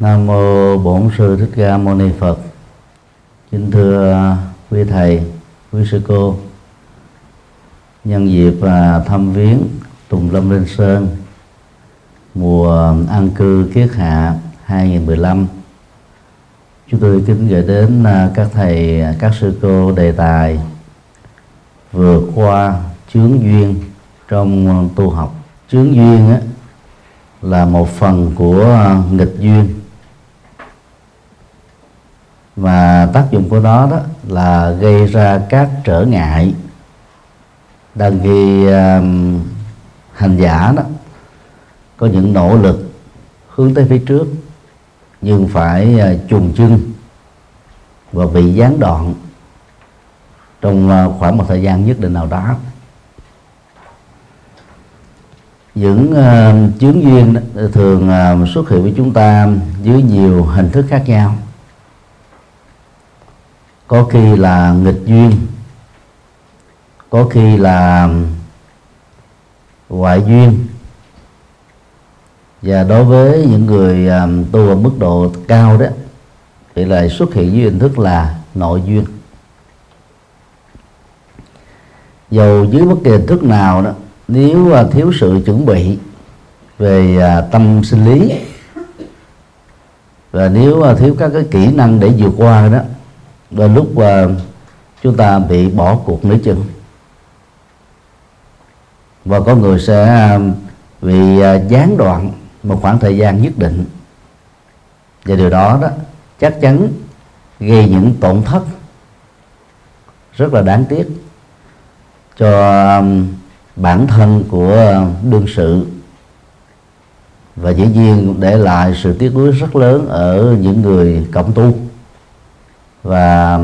Nam mô Bổn sư Thích Ca Mâu Ni Phật. Kính thưa quý thầy, quý sư cô. Nhân dịp à, thăm viếng Tùng Lâm Linh Sơn mùa an cư kiết hạ 2015 chúng tôi kính gửi đến à, các thầy à, các sư cô đề tài vượt qua chướng duyên trong tu học chướng duyên á, là một phần của nghịch duyên và tác dụng của nó đó là gây ra các trở ngại. Đang khi uh, hành giả đó có những nỗ lực hướng tới phía trước nhưng phải ờ, uh, trùng chân và bị gián đoạn trong uh, khoảng một thời gian nhất định nào đó. Những uh, chướng duyên thường uh, xuất hiện với chúng ta dưới nhiều hình thức khác nhau có khi là nghịch duyên. Có khi là ngoại duyên. Và đối với những người um, tu ở mức độ cao đó thì lại xuất hiện dưới hình thức là nội duyên. Dầu dưới bất kỳ hình thức nào đó nếu à, thiếu sự chuẩn bị về à, tâm sinh lý và nếu thiếu các cái kỹ năng để vượt qua đó đôi lúc uh, chúng ta bị bỏ cuộc nửa chừng. Và có người sẽ ờ, bị ờ, gián đoạn một khoảng thời gian nhất định. Và điều đó đó chắc chắn gây những tổn thất rất là đáng tiếc cho bản thân của đương sự. Và dĩ nhiên để lại sự tiếc nuối rất lớn ở những người cộng tu và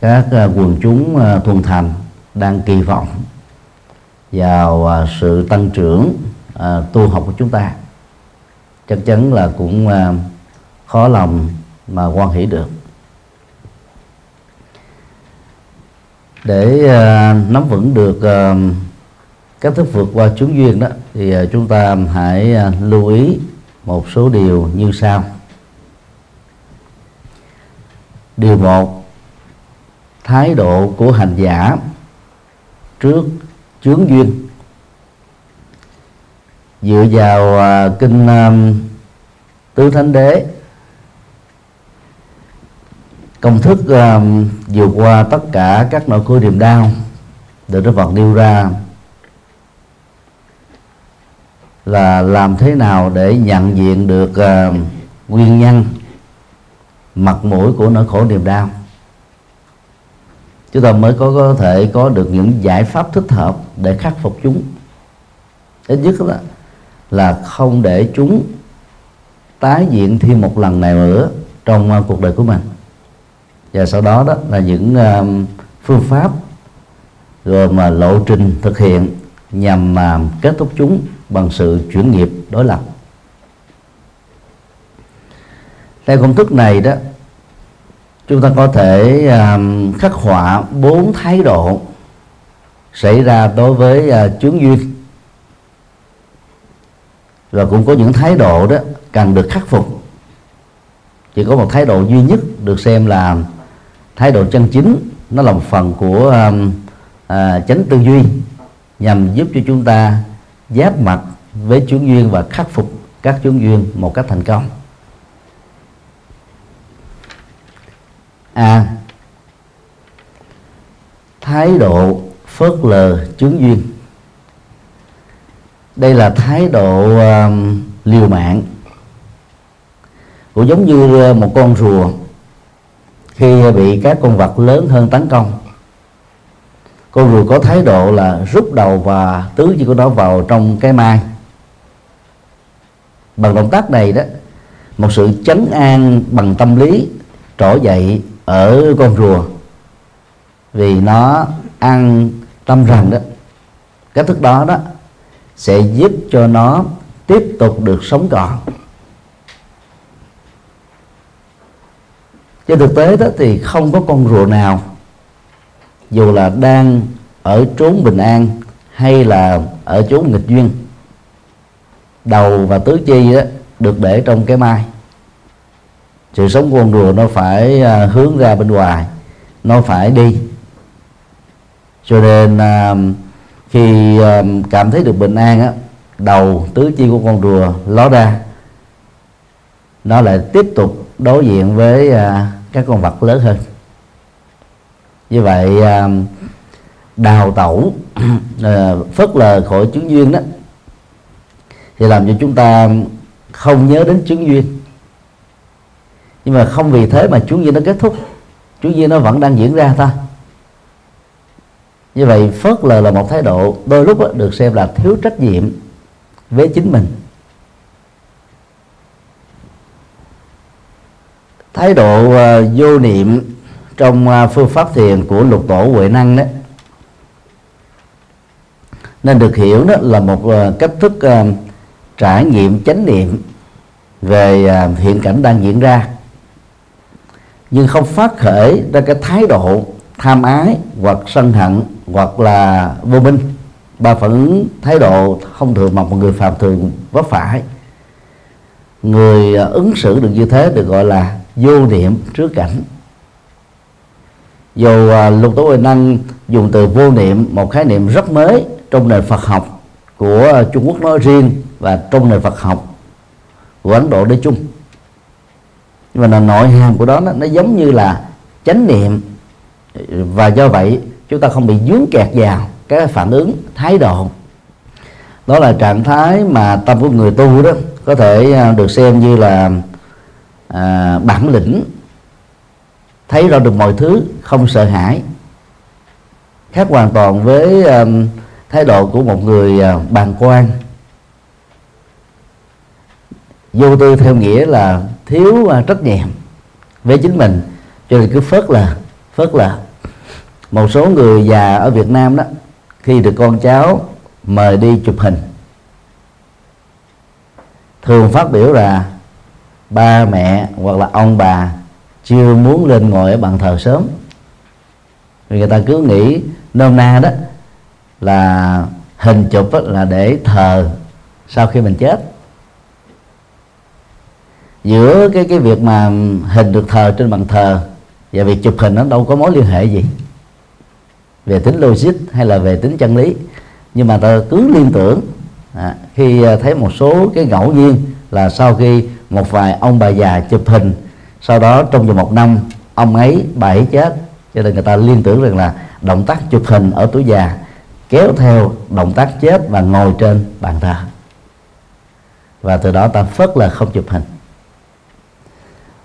các ờ, quần chúng ờ, thuần thành đang kỳ vọng vào ờ, sự tăng trưởng tu học của chúng ta. Chắc chắn là cũng khó lòng mà quan hỷ được. Để nắm vững được cách thức vượt qua chướng duyên đó, thì chúng ta hãy lưu ý một số điều như sau điều một thái độ của hành giả trước chướng duyên. Dựa vào uh, kinh um, tứ thánh đế công thức um, vượt qua tất cả các nỗi khổ niềm đau được Đức Phật nêu ra là làm thế nào để nhận diện được uh, nguyên nhân mặt mũi của nỗi khổ niềm đau. Chúng ta mới có có thể có được những giải pháp thích hợp để khắc phục chúng. Ít nhất đó là không để chúng tái diễn thêm một lần nào nữa trong uh, cuộc đời của mình. Và sau đó đó là những uh, phương pháp rồi mà lộ trình thực hiện nhằm mà kết thúc chúng bằng sự chuyển nghiệp đối lập. Theo công thức này đó chúng ta có thể um, khắc họa bốn thái độ xảy ra đối với uh, chướng duyên. Và cũng có những thái độ đó cần được khắc phục. Chỉ có một thái độ duy nhất được xem là thái độ chân chính nó là một phần của um, uh, chánh tư duy nhằm giúp cho chúng ta giáp mặt với chướng duyên và khắc phục các chướng duyên một cách thành công. A. Thái độ phớt lờ chướng duyên. Đây là thái độ uh, liều mạng. Cũng giống như uh, một con rùa khi bị các con vật lớn hơn tấn công. Con rùa có thái độ là rút đầu và tứ chi của nó vào trong cái mai. Bằng động tác này đó một sự chấn an bằng tâm lý trỗi dậy ở con rùa. Vì nó ăn tâm rằng đó. Cách thức đó đó sẽ giúp cho nó tiếp tục được sống còn. Trên thực tế đó thì không có con rùa nào, dù là đang ở trốn bình an hay là ở chốn nghịch duyên, đầu và tứ chi đó được để trong cái mai sự sống của con rùa nó phải à, hướng ra bên ngoài, nó phải đi. Cho nên à, khi à, cảm thấy được bình an á, đầu, tứ chi của con rùa ló ra, nó lại tiếp tục đối diện với các con vật lớn hơn. Như vậy đào tẩu phớt lờ khỏi chứng duyên đó thì làm cho chúng ta không nhớ đến chứng duyên nhưng mà không vì thế mà chuyến duyên nó kết thúc. Chuyến duyên nó vẫn đang diễn ra ta. như vậy phớt lờ là một thái độ đôi lúc được xem là thiếu trách nhiệm với chính mình. Thái độ uh, vô niệm trong uh, phương pháp thiền của lục tổ huệ năng đó nên được hiểu đó là một uh, cách thức uh, trải nghiệm chánh niệm về uh, hiện cảnh đang diễn ra nhưng không phát khởi ra cái thái độ tham ái hoặc sân hận hoặc là vô minh. Ba phẫn thái độ không thường mà một người phạm thường vấp phải. Người à, ứng xử được như thế được gọi là vô niệm trước cảnh. Dù à, lục tổ huệ năng dùng từ vô niệm một khái niệm rất mới trong nền Phật học của Trung Quốc nói riêng và trong nền Phật học của Ấn Độ nói chung nhưng mà là nội hàm của đó nó, nó giống như là chánh niệm. Và do vậy chúng ta không bị dướng kẹt vào cái phản ứng thái độ. Đó là trạng thái mà tâm của người tu đó có thể à, được xem như là à, bản lĩnh. Thấy ra được mọi thứ không sợ hãi. Khác hoàn toàn với à, thái độ của một người à, bàn quan. Vô tư theo nghĩa là thiếu uh, trách nhiệm với chính mình. Cho nên cứ phớt là phớt là. Một số người già ở Việt Nam đó khi được con cháu mời đi chụp hình thường phát biểu là ba mẹ hoặc là ông bà chưa muốn lên ngồi ở bàn thờ sớm. Vì người ta cứ nghĩ nôm na đó là hình chụp là để thờ sau khi mình chết giữa cái cái việc mà hình được thờ trên bàn thờ và việc chụp hình nó đâu có mối liên hệ gì. Về tính logic hay là về tính chân lý. Nhưng mà ta cứ liên tưởng à, khi à, thấy một số cái ngẫu nhiên là sau khi một vài ông bà già chụp hình sau đó trong vòng một năm ông ấy bà ấy chết. Cho nên người ta liên tưởng rằng là động tác chụp hình ở tuổi già kéo theo động tác chết và ngồi trên bàn thờ. Và từ đó ta phớt là không chụp hình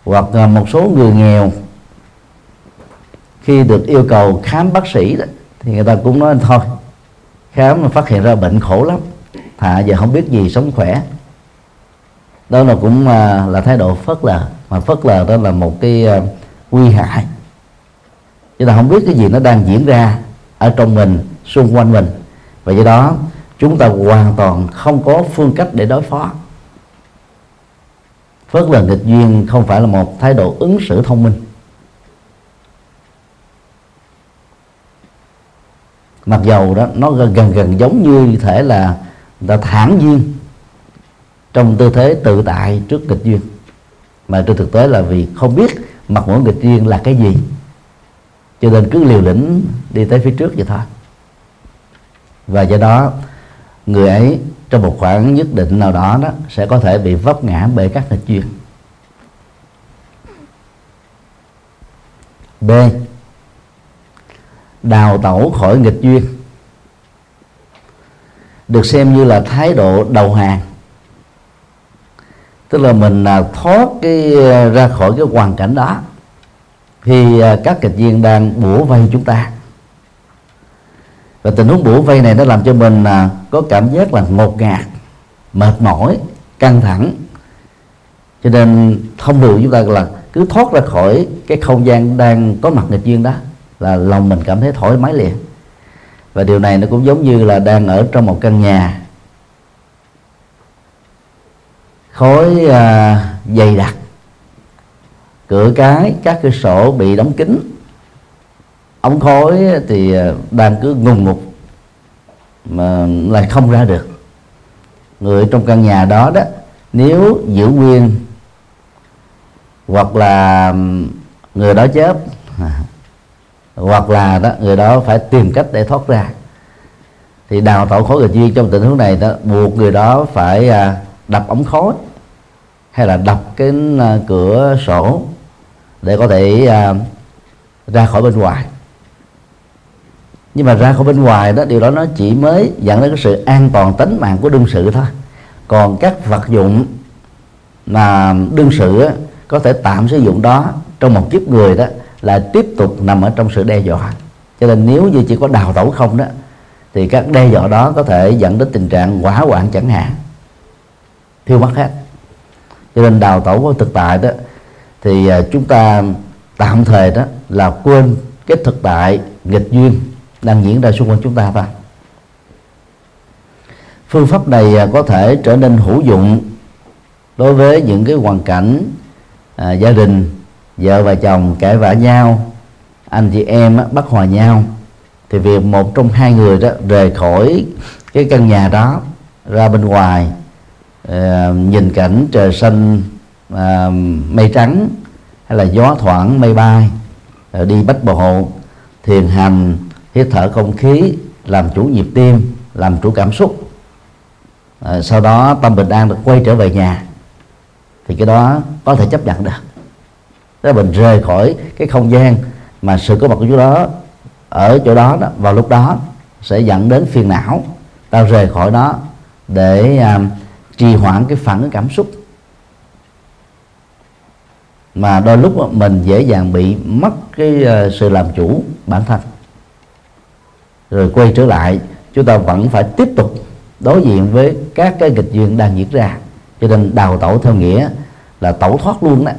hoặc à, một số người nghèo khi được yêu cầu khám bác sĩ đó, thì người ta cũng nói thôi khám mà phát hiện ra bệnh khổ lắm thà giờ không biết gì sống khỏe. Đó là cũng là, là thái độ phớt lờ mà phớt lờ đó là một cái uh, nguy hại. Chúng ta không biết cái gì nó đang diễn ra ở trong mình xung quanh mình. Và do đó chúng ta hoàn toàn không có phương cách để đối phó phớt lờ nghịch duyên, không phải là một thái độ ứng xử thông minh. Mặc dầu đó, nó gần gần giống như thể là người ta thản nhiên trong tư thế tự tại trước nghịch duyên. Mà trên thực tế là vì không biết mặt mũi nghịch duyên là cái gì. Cho nên cứ liều lĩnh đi tới phía trước vậy thôi. Và do đó, người ấy trong một khoảng nhất định nào đó đó, sẽ có thể bị vấp ngã bởi các nghịch duyên. B. Đào tẩu khỏi nghịch duyên. Được xem như là thái độ đầu hàng. Tức là mình à, thoát cái à, ra khỏi cái hoàn cảnh đó khi à, các kịch viên đang bủa vây chúng ta và tình huống bủa vây này nó làm cho mình à, có cảm giác là ngột ngạt mệt mỏi căng thẳng. Cho nên thông thường chúng ta là cứ thoát ra khỏi cái không gian đang có mặt nghịch duyên đó là lòng mình cảm thấy thoải mái liền. Và điều này nó cũng giống như là đang ở trong một căn nhà. Khói à, dày đặc cửa cái các cửa sổ bị đóng kín ống khói thì ờ, đang cứ ngùng ngục mà lại không ra được. Người trong căn nhà đó đó, nếu giữ nguyên hoặc là người đó chết, hoặc là đó, người đó phải tìm cách để thoát ra, thì đào tạo khối người duyên trong tình huống này đó, buộc người đó phải à, đập ống khói hay là đập cái à, cửa sổ để có thể à, ra khỏi bên ngoài nhưng mà ra khỏi bên ngoài đó, điều đó nó chỉ mới dẫn đến cái sự an toàn tính mạng của đương sự thôi. Còn các vật dụng mà đương sự có thể tạm sử dụng đó trong một kiếp người đó là tiếp tục nằm ở trong sự đe dọa. Cho nên nếu như chỉ có đào tẩu không đó, thì các đe dọa đó có thể dẫn đến tình trạng hỏa hoạn chẳng hạn. Thiêu mất hết. Cho nên đào tẩu của thực tại đó, thì à, chúng ta tạm thời đó là quên cái thực tại nghịch duyên đang diễn ra xung quanh chúng ta thôi phương pháp này à, có thể trở nên hữu dụng đối với những cái hoàn cảnh à, gia đình vợ và chồng cãi vã nhau anh chị em á, bất hòa nhau. Thì việc một trong hai người đó rời khỏi cái căn nhà đó ra bên ngoài à, nhìn cảnh trời xanh à, mây trắng hay là gió thoảng mây bay à, đi bách bộ thiền hành hít thở không khí làm chủ nhịp tim làm chủ cảm xúc. À, sau đó tâm bình an được quay trở về nhà. Thì cái đó có thể chấp nhận được. Tức là mình rời khỏi cái không gian mà sự có mặt của chỗ đó ở chỗ đó, đó vào lúc đó sẽ dẫn đến phiền não. Ta rời khỏi đó để à, trì hoãn cái phản ứng cảm xúc. Mà đôi lúc mình dễ dàng bị mất cái ờ, sự làm chủ bản thân rồi quay trở lại chúng ta vẫn phải tiếp tục đối diện với các cái nghịch duyên đang diễn ra. Cho nên đào tẩu theo nghĩa là tẩu thoát luôn đó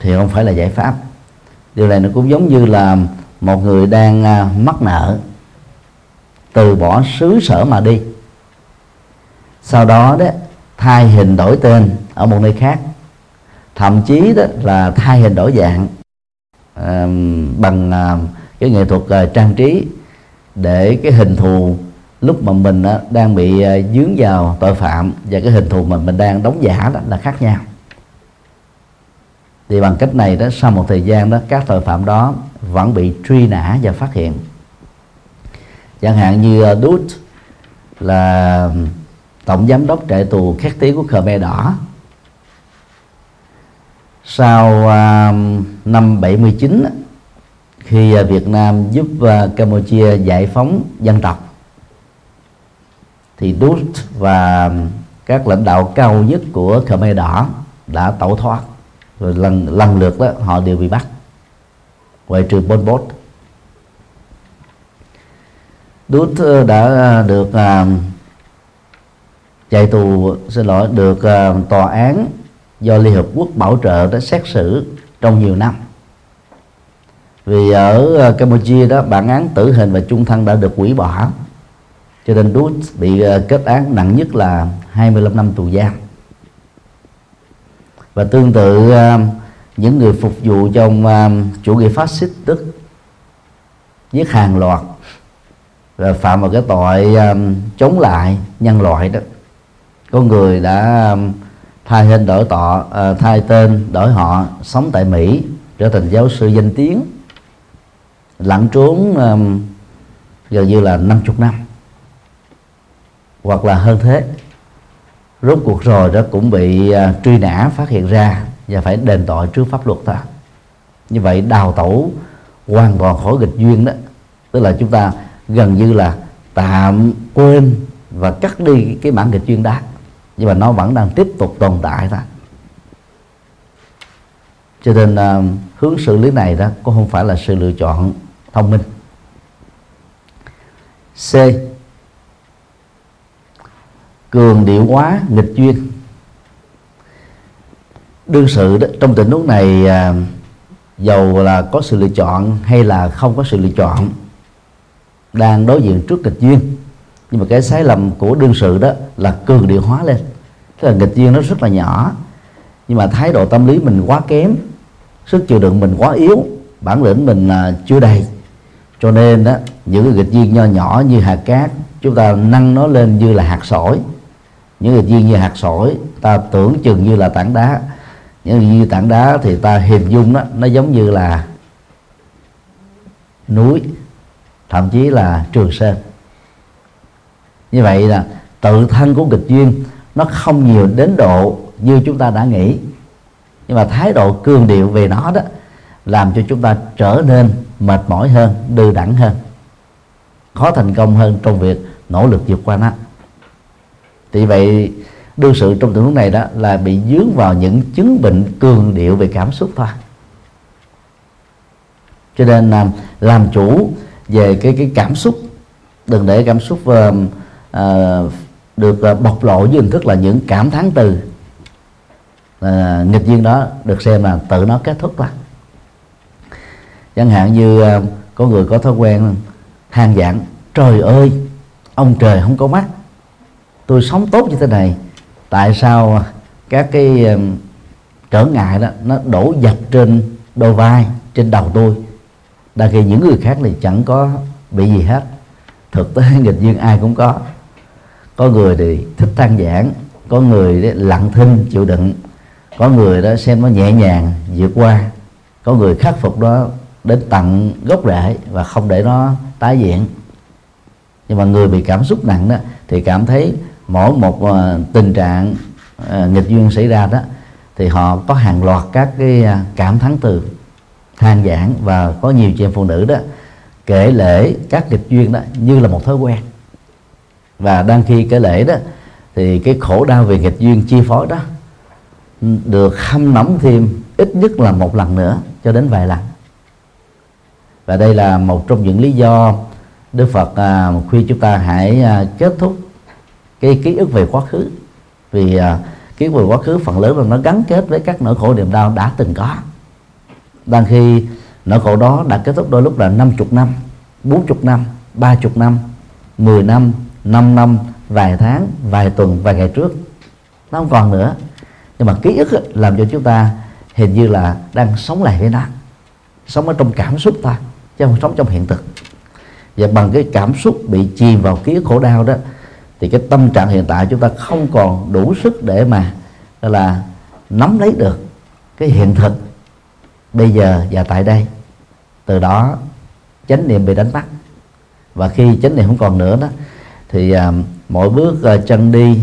thì không phải là giải pháp. Điều này nó cũng giống như là một người đang à, mắc nợ từ bỏ xứ sở mà đi. Sau đó đó thay hình đổi tên ở một nơi khác. Thậm chí đó là thay hình đổi dạng uh, bằng uh, cái nghệ thuật uh, trang trí để cái hình thù lúc mà mình đang bị à, dướng vào tội phạm và cái hình thù mà mình đang đóng giả đó là khác nhau. Thì bằng cách này đó sau một thời gian đó các tội phạm đó vẫn bị truy nã và phát hiện. Chẳng hạn như à, Đút là tổng giám đốc trại tù khét tiếng của Khmer Đỏ. Sau uh, năm 79 khi à, Việt Nam giúp à, Campuchia giải phóng dân tộc thì Đút và các lãnh đạo cao nhất của Khmer Đỏ đã tẩu thoát. Rồi lần lần lượt đó họ đều bị bắt. Ngoại trừ Pol Pot. Đút à, đã được uh, chạy tù xin lỗi được uh, tòa án do Liên Hợp Quốc bảo trợ đã xét xử trong nhiều năm vì ở ờ, Campuchia đó, bản án tử hình và chung thân đã được hủy bỏ. Cho nên Đút bị ờ, kết án nặng nhất là 25 năm tù giam. Và tương tự ờ, những người phục vụ trong chủ nghĩa phát xít Đức giết hàng loạt và phạm vào cái tội chống lại nhân loại đó. Có người đã thay tên đổi tọ thay tên đổi họ, sống tại Mỹ, trở thành giáo sư danh tiếng lặn trốn um, gần như là 50 năm hoặc là hơn thế. Rốt cuộc rồi đó cũng bị uh, truy nã phát hiện ra và phải đền tội trước pháp luật ta như vậy đào tẩu hoàn toàn khỏi nghịch duyên đó. Tức là chúng ta gần như là tạm quên và cắt đi cái bản nghịch duyên đó. Nhưng mà nó vẫn đang tiếp tục tồn tại ta cho nên uh, hướng xử lý này đó cũng không phải là sự lựa chọn thông minh. C. Cường điệu hóa nghịch duyên. Đương sự đó, trong tình huống này à, dầu là có sự lựa chọn hay là không có sự lựa chọn đang đối diện trước nghịch duyên. Nhưng mà cái sai lầm của đương sự đó là cường điệu hóa lên. Tức là nghịch duyên nó rất là nhỏ nhưng mà thái độ tâm lý mình quá kém sức chịu đựng mình quá yếu bản lĩnh mình à, chưa đầy cho nên đó những cái nghịch duyên nho nhỏ như hạt cát, chúng ta nâng nó lên như là hạt sỏi. Những nghịch duyên như hạt sỏi, ta tưởng chừng như là tảng đá. Những như tảng đá thì ta hình dung đó, nó giống như là núi, thậm chí là trường sơn. Như vậy là tự thân của nghịch duyên nó không nhiều đến độ như chúng ta đã nghĩ. Nhưng mà thái độ cương điệu về nó đó làm cho chúng ta trở nên mệt mỏi hơn đừ đẳng hơn khó thành công hơn trong việc nỗ lực vượt qua nó. Thì vậy đương sự trong tình huống này đó là bị dướng vào những chứng bệnh cường điệu về cảm xúc thôi. Cho nên làm, làm chủ về cái cái cảm xúc đừng để cảm xúc uh, uh, được uh, bộc lộ dưới hình thức là những cảm thán từ uh, nghịch duyên đó được xem là tự nó kết thúc thôi chẳng hạn như ờ, có người có thói quen than giảng trời ơi, ông trời không có mắt. Tôi sống tốt như thế này, tại sao các cái ờ, trở ngại đó, nó đổ dập trên đôi vai, trên đầu tôi? Đa khi những người khác thì chẳng có bị gì hết. Thực tế nghịch duyên ai cũng có. Có người thì thích than giảng có người đấy lặng thinh, chịu đựng. Có người đó xem nó nhẹ nhàng, vượt qua. Có người khắc phục đó đến tận gốc rễ và không để nó tái diễn. Nhưng mà người bị cảm xúc nặng đó thì cảm thấy mỗi một uh, tình trạng uh, nghịch duyên xảy ra đó thì họ có hàng loạt các cái ờ, cảm thắng từ than giảng. Và có nhiều chị em phụ nữ đó kể lễ các nghịch duyên đó như là một thói quen. Và đang khi kể lễ đó thì cái khổ đau về nghịch duyên chi phối đó ừ, được hâm nóng thêm ít nhất là một lần nữa cho đến vài lần và đây là một trong những lý do Đức Phật à, khuyên chúng ta hãy à, kết thúc cái ký ức về quá khứ. Vì à, ký ức về quá khứ phần lớn là nó gắn kết với các nỗi khổ niềm đau đã từng có. Đang khi nỗi khổ đó đã kết thúc đôi lúc là 50 năm 40 năm 30 năm 10 năm 5 năm vài tháng vài tuần vài ngày trước. Nó không còn nữa. Nhưng mà ký ức làm cho chúng ta hình như là đang sống lại với nó sống ở trong cảm xúc thôi chứ không sống trong hiện thực. Và bằng cái cảm xúc bị chìm vào ký ức khổ đau đó thì cái tâm trạng hiện tại chúng ta không còn đủ sức để mà là nắm lấy được cái hiện thực bây giờ và tại đây. Từ đó chánh niệm bị đánh mất. Và khi chánh niệm không còn nữa đó thì à, mỗi bước à, chân đi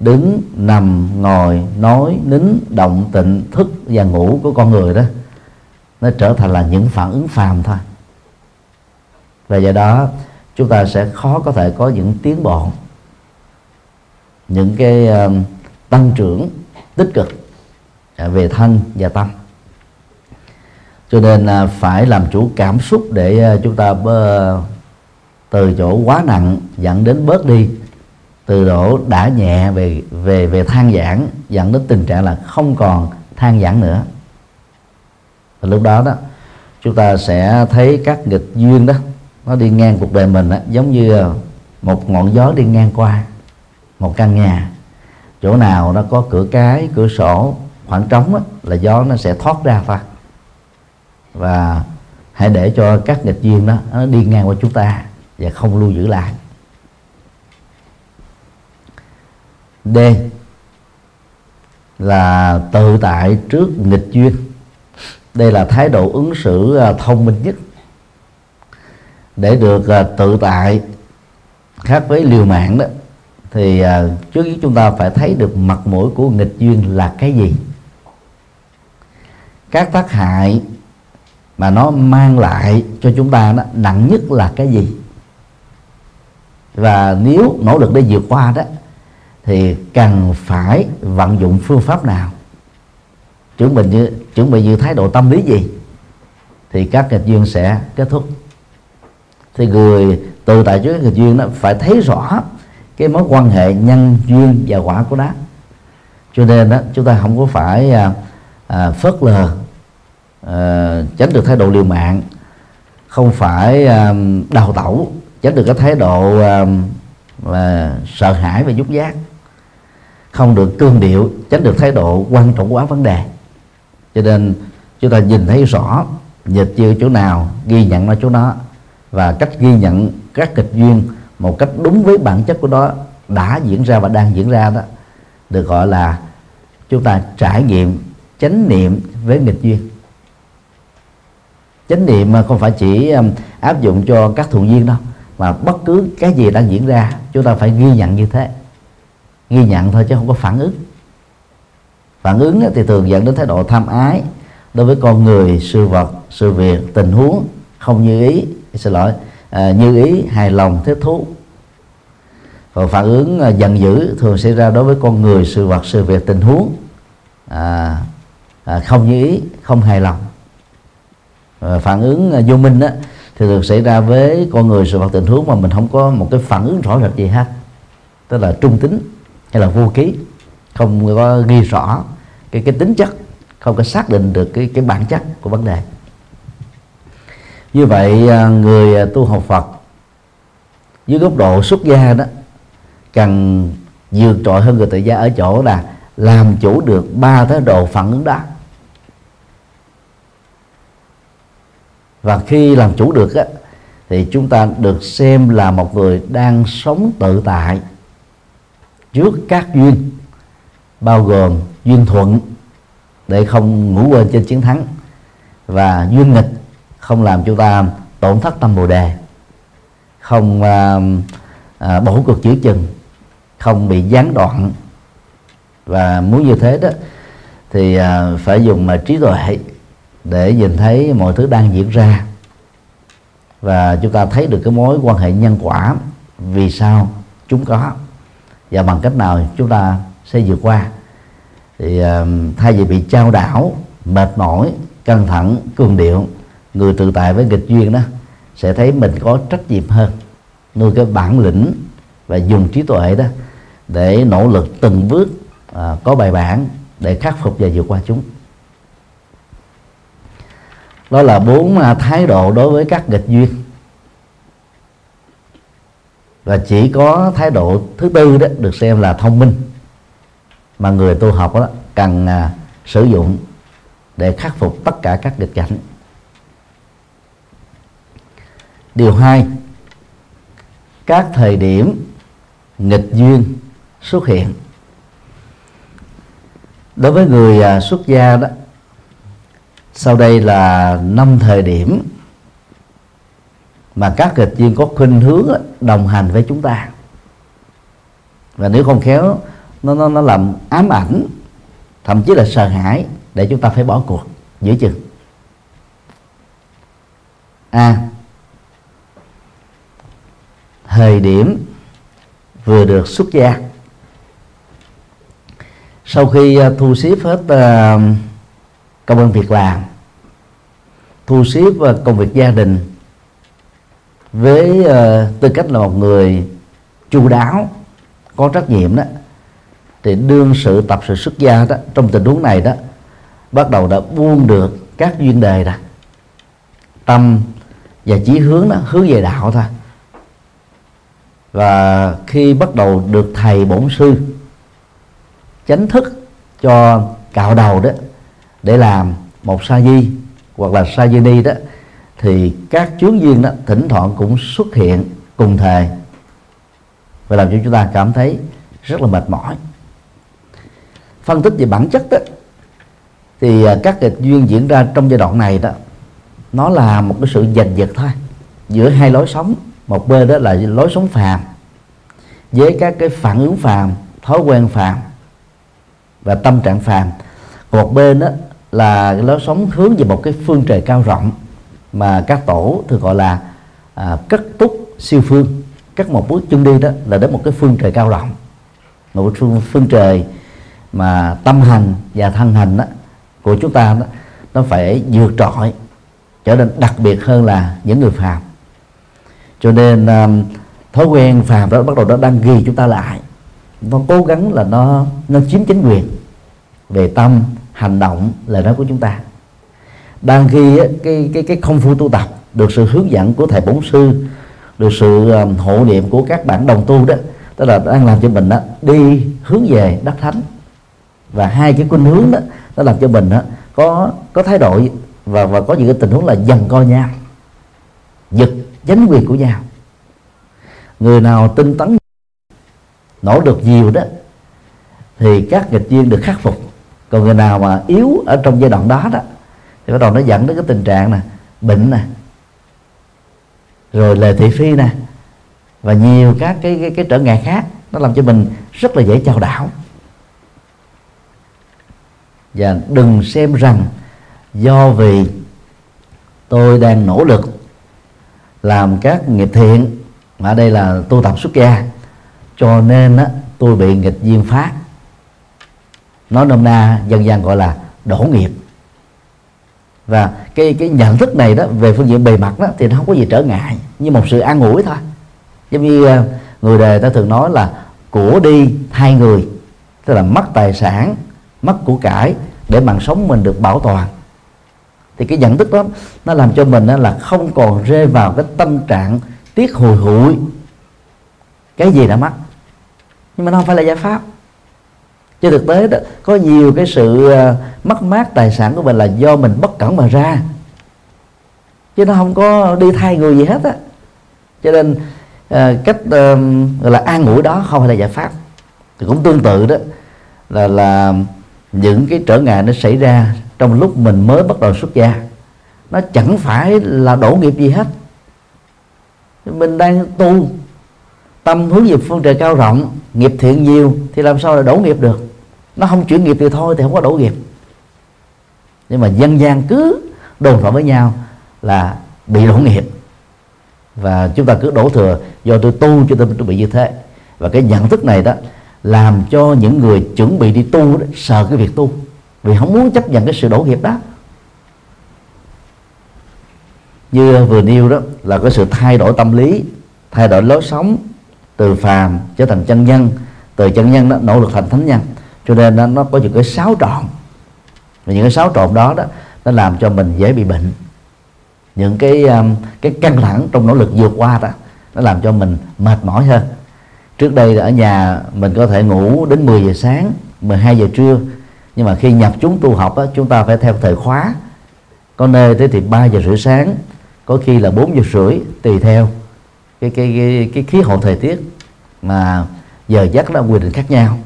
đứng nằm ngồi nói nín động tịnh thức và ngủ của con người đó nó trở thành là những phản ứng phàm thôi và do đó chúng ta sẽ khó có thể có những tiến bộ những cái uh, tăng trưởng tích cực à, về thân và tâm. Cho nên uh, phải làm chủ cảm xúc để uh, chúng ta uh, từ chỗ quá nặng dẫn đến bớt đi từ độ đã nhẹ về về về than giãn dẫn đến tình trạng là không còn than giãn nữa. Và lúc đó đó chúng ta sẽ thấy các nghịch duyên đó nó đi ngang cuộc đời mình đó, giống như ờ, một ngọn gió đi ngang qua một căn nhà. Chỗ nào nó có cửa cái cửa sổ khoảng trống đó, là gió nó sẽ thoát ra thôi. Và hãy để cho các nghịch duyên đó nó đi ngang qua chúng ta và không lưu giữ lại. D là tự tại trước nghịch duyên. Đây là thái độ ứng xử ờ, thông minh nhất để được uh, tự tại khác với liều mạng đó thì uh, trước khi chúng ta phải thấy được mặt mũi của nghịch duyên là cái gì. Các tác hại mà nó mang lại cho chúng ta đó nặng nhất là cái gì? Và nếu nỗ lực để vượt qua đó thì cần phải vận dụng phương pháp nào? Chuẩn bị như chuẩn bị như thái độ tâm lý gì? Thì các nghịch duyên sẽ kết thúc thì người từ tại trước nghịch duyên đó phải thấy rõ cái mối quan hệ nhân duyên và quả của nó cho nên đó chúng ta không có phải à, à, phớt lờ à, tránh được thái độ liều mạng không phải à, đào tẩu tránh được cái thái độ à, là sợ hãi và nhút giác không được cương điệu tránh được thái độ quan trọng quá vấn đề. Cho nên chúng ta nhìn thấy rõ dịch chưa chỗ nào ghi nhận nó chỗ đó và cách ghi nhận các kịch duyên một cách đúng với bản chất của nó đã diễn ra và đang diễn ra đó, được gọi là chúng ta trải nghiệm chánh niệm với nghịch duyên. Chánh niệm không phải chỉ um, áp dụng cho các thuận duyên đâu, mà bất cứ cái gì đang diễn ra, chúng ta phải ghi nhận như thế. Ghi nhận thôi chứ không có phản ứng. Phản ứng thì thường dẫn đến thái độ tham ái đối với con người, sự vật, sự việc, tình huống không như ý xin lỗi. À, như ý hài lòng thích thú. Còn phản ứng à, giận dữ thường xảy ra đối với con người sự vật sự việc tình huống. À, à, không như ý không hài lòng. À, phản ứng à, vô minh đó, thì thường xảy ra với con người sự vật tình huống mà mình không có một cái phản ứng rõ rệt gì hết. Tức là trung tính hay là vô ký. Không có ghi rõ cái cái tính chất không có xác định được cái cái bản chất của vấn đề như vậy à, người à, tu học Phật dưới góc độ xuất gia đó cần vượt trội hơn người tự gia ở chỗ là làm chủ được ba thái độ phản ứng đó. Và khi làm chủ được á, thì chúng ta được xem là một người đang sống tự tại trước các duyên bao gồm duyên thuận để không ngủ quên trên chiến thắng và duyên nghịch không làm chúng ta tổn thất tâm bồ đề không à, à, bỏ cuộc chữ chừng không bị gián đoạn. Và muốn như thế đó thì à, phải dùng mà trí tuệ để nhìn thấy mọi thứ đang diễn ra. Và chúng ta thấy được cái mối quan hệ nhân quả vì sao chúng có. Và bằng cách nào chúng ta sẽ vượt qua. Thì uh, thay vì bị trao đảo mệt mỏi căng thẳng cường điệu người tự tại với nghịch duyên đó sẽ thấy mình có trách nhiệm hơn. Nuôi cái bản lĩnh và dùng trí tuệ đó để nỗ lực từng bước à, có bài bản để khắc phục và vượt qua chúng. Đó là bốn à, thái độ đối với các nghịch duyên. Và chỉ có thái độ thứ tư đó được xem là thông minh mà người tu học đó cần à, sử dụng để khắc phục tất cả các nghịch cảnh điều hai các thời điểm nghịch duyên xuất hiện. Đối với người à, xuất gia đó sau đây là năm thời điểm mà các nghịch duyên có khuynh hướng đồng hành với chúng ta. Và nếu không khéo nó nó nó làm ám ảnh thậm chí là sợ hãi để chúng ta phải bỏ cuộc giữa chừng. A à, thời điểm vừa được xuất gia. Sau khi à, thu xếp hết à, công an việc làm, thu xếp à, công việc gia đình với tư cách là một người chu đáo, có trách nhiệm đó, thì đương sự tập sự xuất gia đó, trong tình huống này đó, bắt đầu đã buông được các duyên đề đó tâm và chí hướng đó hướng về đạo thôi và khi bắt đầu được thầy bổn sư chánh thức cho cạo đầu đó, để làm một sa di hoặc là sa di ni đó, thì các chướng duyên đó thỉnh thoảng cũng xuất hiện cùng thời. Và làm cho chúng ta cảm thấy rất là mệt mỏi. Phân tích về bản chất đó, thì à, các kịch duyên diễn ra trong giai đoạn này đó, nó là một cái sự giành giật thôi, giữa hai lối sống một bên đó là lối sống phàm với các cái phản ứng phàm thói quen phàm và tâm trạng phàm. Một bên đó là cái lối sống hướng về một cái phương trời cao rộng mà các tổ thường gọi là à, cất túc siêu phương. Cất một bước chân đi đó là đến một cái phương trời cao rộng. Một phương, phương trời mà tâm hành và thân hành đó, của chúng ta đó, nó phải vượt trội trở nên đặc biệt hơn là những người phàm cho nên um, thói quen phàm đó bắt đầu nó đang ghi chúng ta lại. Nó cố gắng là nó nó chiếm chính quyền về tâm hành động lời nói của chúng ta. Đang ghi cái cái cái công phu tu tập được sự hướng dẫn của thầy bổn sư được sự um, hộ niệm của các bạn đồng tu đó tức là đang làm cho mình đó đi hướng về đắc thánh. Và hai cái khuynh hướng đó nó làm cho mình đó có có thái độ và và có những cái tình huống là dần coi nhau. Giật chánh quyền của nhau. Người nào tinh tấn nỗ lực nhiều đó thì các nghịch duyên được khắc phục. Còn người nào mà yếu ở trong giai đoạn đó đó thì bắt đầu nó dẫn đến cái tình trạng nè bệnh nè rồi lời thị phi nè và nhiều các cái, cái cái trở ngại khác. Nó làm cho mình rất là dễ chao đảo. Và đừng xem rằng do vì tôi đang nỗ lực làm các nghiệp thiện. Mà ở đây là tu tập xuất gia. Cho nên á, tôi bị nghịch duyên phát nói nôm na dân gian gọi là đổ nghiệp. Và cái cái nhận thức này đó về phương diện bề mặt đó thì nó không có gì trở ngại. Như một sự an ủi thôi. Giống như ờ, người đời ta thường nói là của đi thay người. Tức là mất tài sản mất của cải để mạng sống mình được bảo toàn thì cái nhận thức đó, nó làm cho mình là không còn rơi vào cái tâm trạng tiếc hồi hụi cái gì đã mất. Nhưng mà nó không phải là giải pháp. Trên thực tế đó, có nhiều cái sự ờ, mất mát tài sản của mình là do mình bất cẩn mà ra. Chứ nó không có đi thay người gì hết á. Cho nên ờ, cách ờ, gọi là an ủi đó không phải là giải pháp. Thì cũng tương tự đó, là là những cái trở ngại nó xảy ra trong lúc mình mới bắt đầu xuất gia. Nó chẳng phải là đổ nghiệp gì hết. Mình đang tu tâm hướng về phương trời cao rộng nghiệp thiện nhiều thì làm sao là đổ nghiệp được? Nó không chuyển nghiệp thì thôi thì không có đổ nghiệp. Nhưng mà dân gian cứ đồn thổi với nhau là bị đổ nghiệp. Và chúng ta cứ đổ thừa do tôi tu cho tôi bị như thế. Và cái nhận thức này đó làm cho những người chuẩn bị đi tu đó, sợ cái việc tu vì không muốn chấp nhận cái sự đổ nghiệp đó. Như vừa nêu đó là cái sự thay đổi tâm lý thay đổi lối sống từ phàm trở thành chân nhân. Từ chân nhân đó nỗ lực thành thánh nhân. Cho nên nó, nó có những cái sáu trộn. Và những cái sáu trộn đó đó nó làm cho mình dễ bị bệnh. Những cái um, cái căng thẳng trong nỗ lực vượt qua đó nó làm cho mình mệt mỏi hơn. Trước đây ở nhà mình có thể ngủ đến 10 giờ sáng 12 giờ trưa nhưng mà khi nhập chúng tu học đó, chúng ta phải theo thời khóa. Có nơi tới thì 3 giờ rưỡi sáng có khi là 4 giờ rưỡi tùy theo cái cái cái, cái khí hậu thời tiết mà giờ giấc nó quy định khác nhau.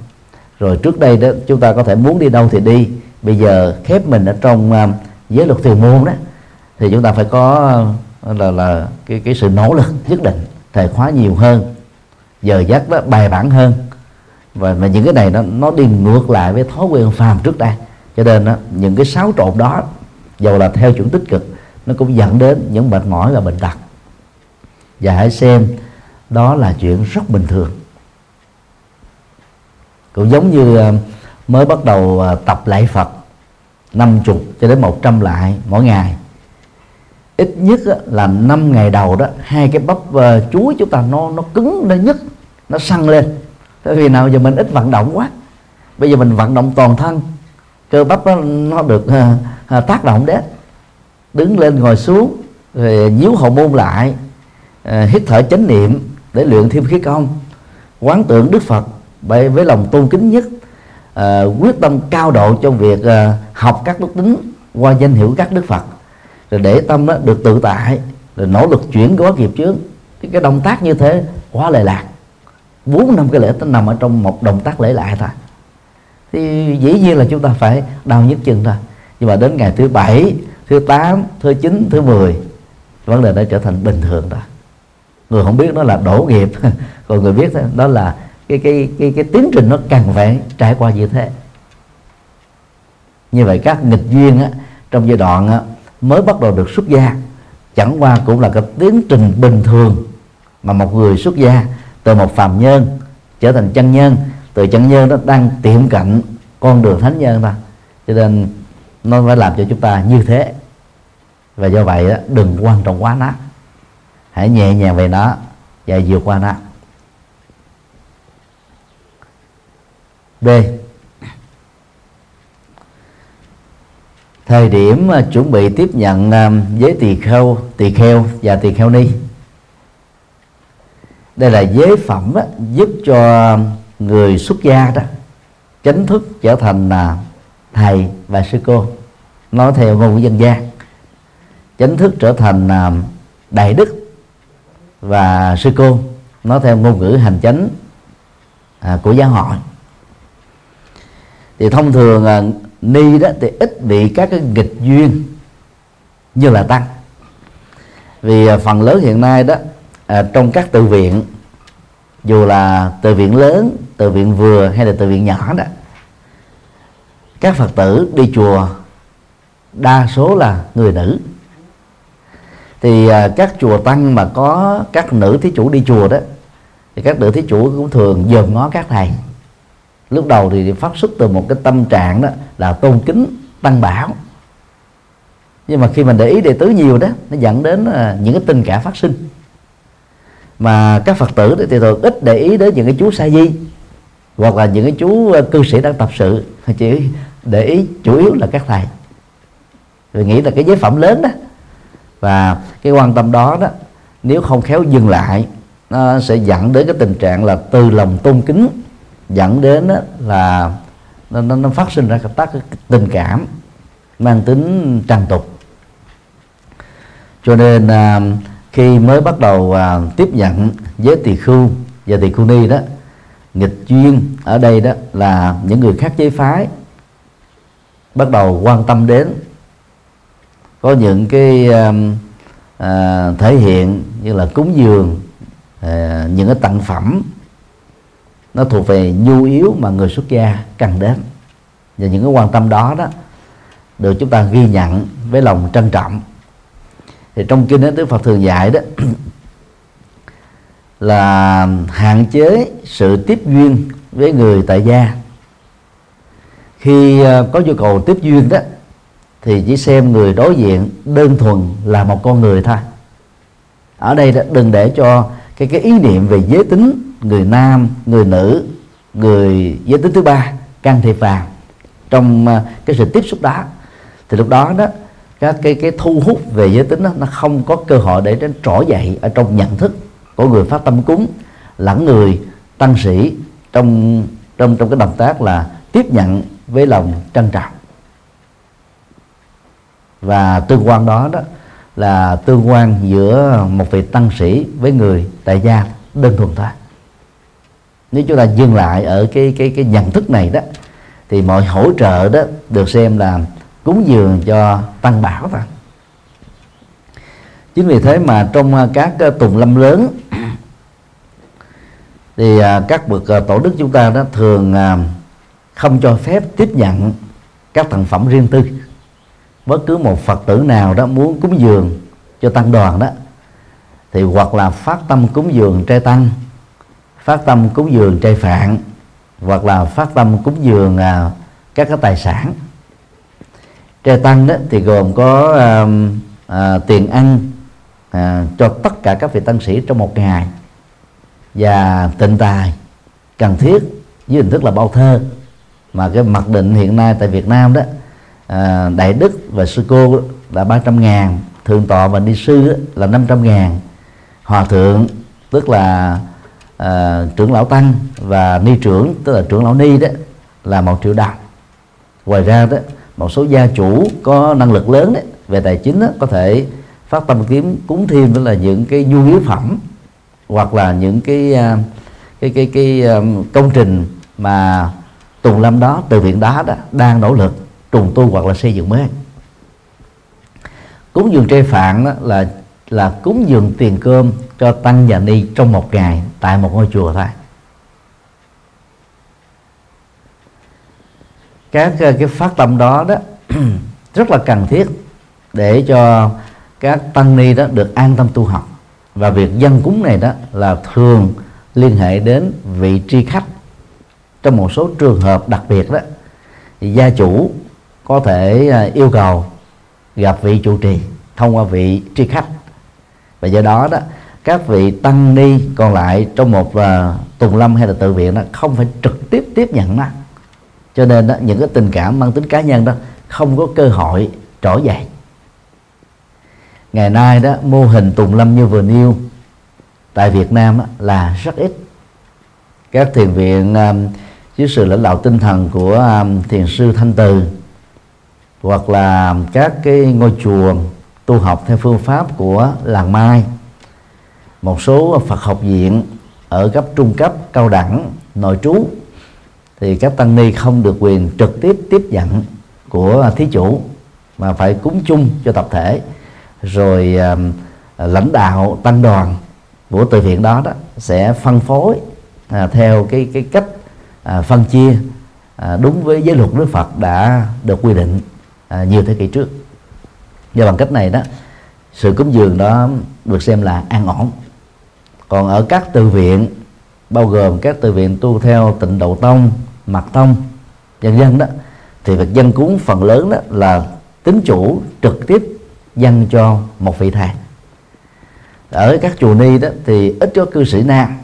Rồi trước đây đó chúng ta có thể muốn đi đâu thì đi. Bây giờ khép mình ở trong um, giới luật thiền môn đó thì chúng ta phải có uh, là là cái cái sự nỗ lực nhất định thời khóa nhiều hơn giờ giấc đó bài bản hơn và, và những cái này nó nó đi ngược lại với thói quen phàm trước đây. Cho nên đó, những cái xáo trộn đó dầu là theo chuẩn tích cực nó cũng dẫn đến những mệt mỏi và bệnh tật. Và hãy xem đó là chuyện rất bình thường. Cũng giống như ờ, mới bắt đầu ờ, tập lại Phật 50 cho đến 100 lại mỗi ngày. Ít nhất là 5 ngày đầu đó hai cái bắp ờ, chuối chúng ta nó nó cứng nó nhất nó săn lên tại vì nào giờ mình ít vận động quá. Bây giờ mình vận động toàn thân. Cơ bắp nó, nó được à, à, tác động đấy. Đứng lên ngồi xuống rồi nhíu hậu môn lại à, hít thở chánh niệm để luyện thêm khí công. Quán tưởng đức phật bởi với lòng tôn kính nhất à, quyết tâm cao độ trong việc à, học các đức tính qua danh hiệu các đức phật. Rồi để tâm đó được tự tại rồi nỗ lực chuyển quá nghiệp trước cái, cái động tác như thế quá lệ lạc bốn năm cái lễ nó nằm ở trong một động tác lễ lại thôi. Thì dĩ nhiên là chúng ta phải đau nhức chân thôi. Nhưng mà đến ngày thứ bảy thứ tám thứ chín thứ mười vấn đề đã trở thành bình thường rồi. Người không biết nó là đổ nghiệp. Còn người biết đó là cái cái cái cái tiến trình nó cần phải trải qua như thế. Như vậy các nghịch duyên á, trong giai đoạn á, mới bắt đầu được xuất gia. Chẳng qua cũng là cái tiến trình bình thường mà một người xuất gia từ một phàm nhân trở thành chân nhân từ chân nhân nó đang tiệm cận con đường thánh nhân ta. Cho nên nó phải làm cho chúng ta như thế. Và do vậy đó, đừng quan trọng quá nó hãy nhẹ nhàng về nó và vượt qua nó b. Thời điểm chuẩn bị tiếp nhận à, giới tỳ kheo tỳ kheo và tỳ kheo ni đây là giới phẩm đó, giúp cho người xuất gia đó chánh thức trở thành là thầy và sư cô. Nói theo ngôn ngữ dân gian chánh thức trở thành là đại đức và sư cô. Nói theo ngôn ngữ hành chánh à, của giáo hội. Thì thông thường à, ni đó thì ít bị các cái nghịch duyên như là tăng. Vì à, phần lớn hiện nay đó à, trong các tự viện dù là tự viện lớn tự viện vừa hay là tự viện nhỏ đó các phật tử đi chùa đa số là người nữ. Thì à, các chùa tăng mà có các nữ thí chủ đi chùa đó thì các nữ thí chủ cũng thường dòm ngó các thầy. Lúc đầu thì phát xuất từ một cái tâm trạng đó là tôn kính tăng bảo. Nhưng mà khi mình để ý đệ tứ nhiều đó nó dẫn đến à, những cái tình cảm phát sinh mà các phật tử thì thường ít để ý đến những cái chú sa di hoặc là những cái chú ờ, cư sĩ đang tập sự. Chỉ để ý chủ yếu là các thầy. Vì nghĩ là cái giới phẩm lớn đó. Và cái quan tâm đó đó nếu không khéo dừng lại nó sẽ dẫn đến cái tình trạng là từ lòng tôn kính dẫn đến là nó, nó, nó phát sinh ra các tình cảm mang tính tràn tục. Cho nên à, khi mới bắt đầu à, tiếp nhận với tỳ khưu và tỳ khưu ni đó nghịch duyên ở đây đó là những người khác giới phái bắt đầu quan tâm đến. Có những cái à, à, thể hiện như là cúng dường à, những cái tặng phẩm. Nó thuộc về nhu yếu mà người xuất gia cần đến. Và những cái quan tâm đó đó được chúng ta ghi nhận với lòng trân trọng thì trong kinh đó Đức Phật thường dạy đó, là hạn chế sự tiếp duyên với người tại gia. Khi ờ, có nhu cầu tiếp duyên đó, thì chỉ xem người đối diện đơn thuần là một con người thôi. Ở đây đó, đừng để cho cái cái ý niệm về giới tính, người nam, người nữ, người giới tính thứ ba can thiệp vào trong ờ, cái sự tiếp xúc đó. Thì lúc đó đó các cái cái thu hút về giới tính đó, nó không có cơ hội để đến trỗi dậy ở trong nhận thức của người phát tâm cúng lẫn người tăng sĩ trong trong trong cái động tác là tiếp nhận với lòng trân trọng. Và tương quan đó đó là tương quan giữa một vị tăng sĩ với người tại gia đơn thuần thôi. Nếu chúng ta dừng lại ở cái cái cái nhận thức này đó thì mọi hỗ trợ đó được xem là cúng dường cho tăng bảo thôi. Chính vì thế mà trong à, các à, tùng lâm lớn, thì à, các bậc tổ đức chúng ta đó thường không cho phép tiếp nhận các thành phẩm riêng tư. Bất cứ một phật tử nào đó muốn cúng dường cho tăng đoàn đó, thì hoặc là phát tâm cúng dường trai tăng, phát tâm cúng dường trai phạn, hoặc là phát tâm cúng dường các cái tài sản trai tăng đó thì gồm có à, à, tiền ăn à, cho tất cả các vị tăng sĩ trong một ngày và tịnh tài cần thiết với hình thức là bao thơ. Mà cái mặc định hiện nay tại Việt Nam đó à, đại đức và sư cô là 300 ngàn thượng tọa và ni sư là 500 ngàn hòa thượng tức là à, trưởng lão tăng và ni trưởng tức là trưởng lão ni đó là một triệu đồng ngoài ra đó một số gia chủ có năng lực lớn đấy, về tài chính đó, có thể phát tâm kiếm cúng thêm đó là những cái nhu yếu phẩm hoặc là những cái à, cái cái cái, à, công trình mà tùng lâm đó từ viện đá đó đang nỗ lực trùng tu hoặc là xây dựng mới. Cúng dường trai phạn đó là là cúng dường tiền cơm cho tăng và ni trong một ngày tại một ngôi chùa thôi. Các ờ, cái phát tâm đó đó rất là cần thiết để cho các tăng ni đó được an tâm tu học. Và việc dân cúng này đó là thường liên hệ đến vị tri khách trong một số trường hợp đặc biệt đó. Thì gia chủ có thể ờ, yêu cầu gặp vị trụ trì thông qua vị tri khách. Và do đó đó các vị tăng ni còn lại trong một uh, tùng lâm hay là tự viện đó không phải trực tiếp tiếp nhận nó cho nên đó, những cái tình cảm mang tính cá nhân đó không có cơ hội trỗi dậy. Ngày nay đó mô hình tùng lâm như vừa nêu tại Việt Nam đó, là rất ít. Các thiền viện um, dưới sự lãnh đạo tinh thần của um, thiền sư thanh từ hoặc là các cái ngôi chùa tu học theo phương pháp của làng mai một số Phật học viện ở cấp trung cấp cao đẳng nội trú thì các tăng ni không được quyền trực tiếp tiếp nhận của thí chủ mà phải cúng chung cho tập thể. Rồi à, lãnh đạo tăng đoàn của từ thiện đó đó sẽ phân phối à, theo cái cái cách à, phân chia à, đúng với giới luật nước Phật đã được quy định à, nhiều thế kỷ trước. Và bằng cách này đó sự cúng dường đó được xem là an ổn. Còn ở các từ viện bao gồm các từ viện tu theo tịnh độ tông mật tông dân dân đó. Thì việc dân cúng phần lớn đó là tính chủ trực tiếp dân cho một vị thầy. Ở các chùa ni đó thì ít có cư sĩ nam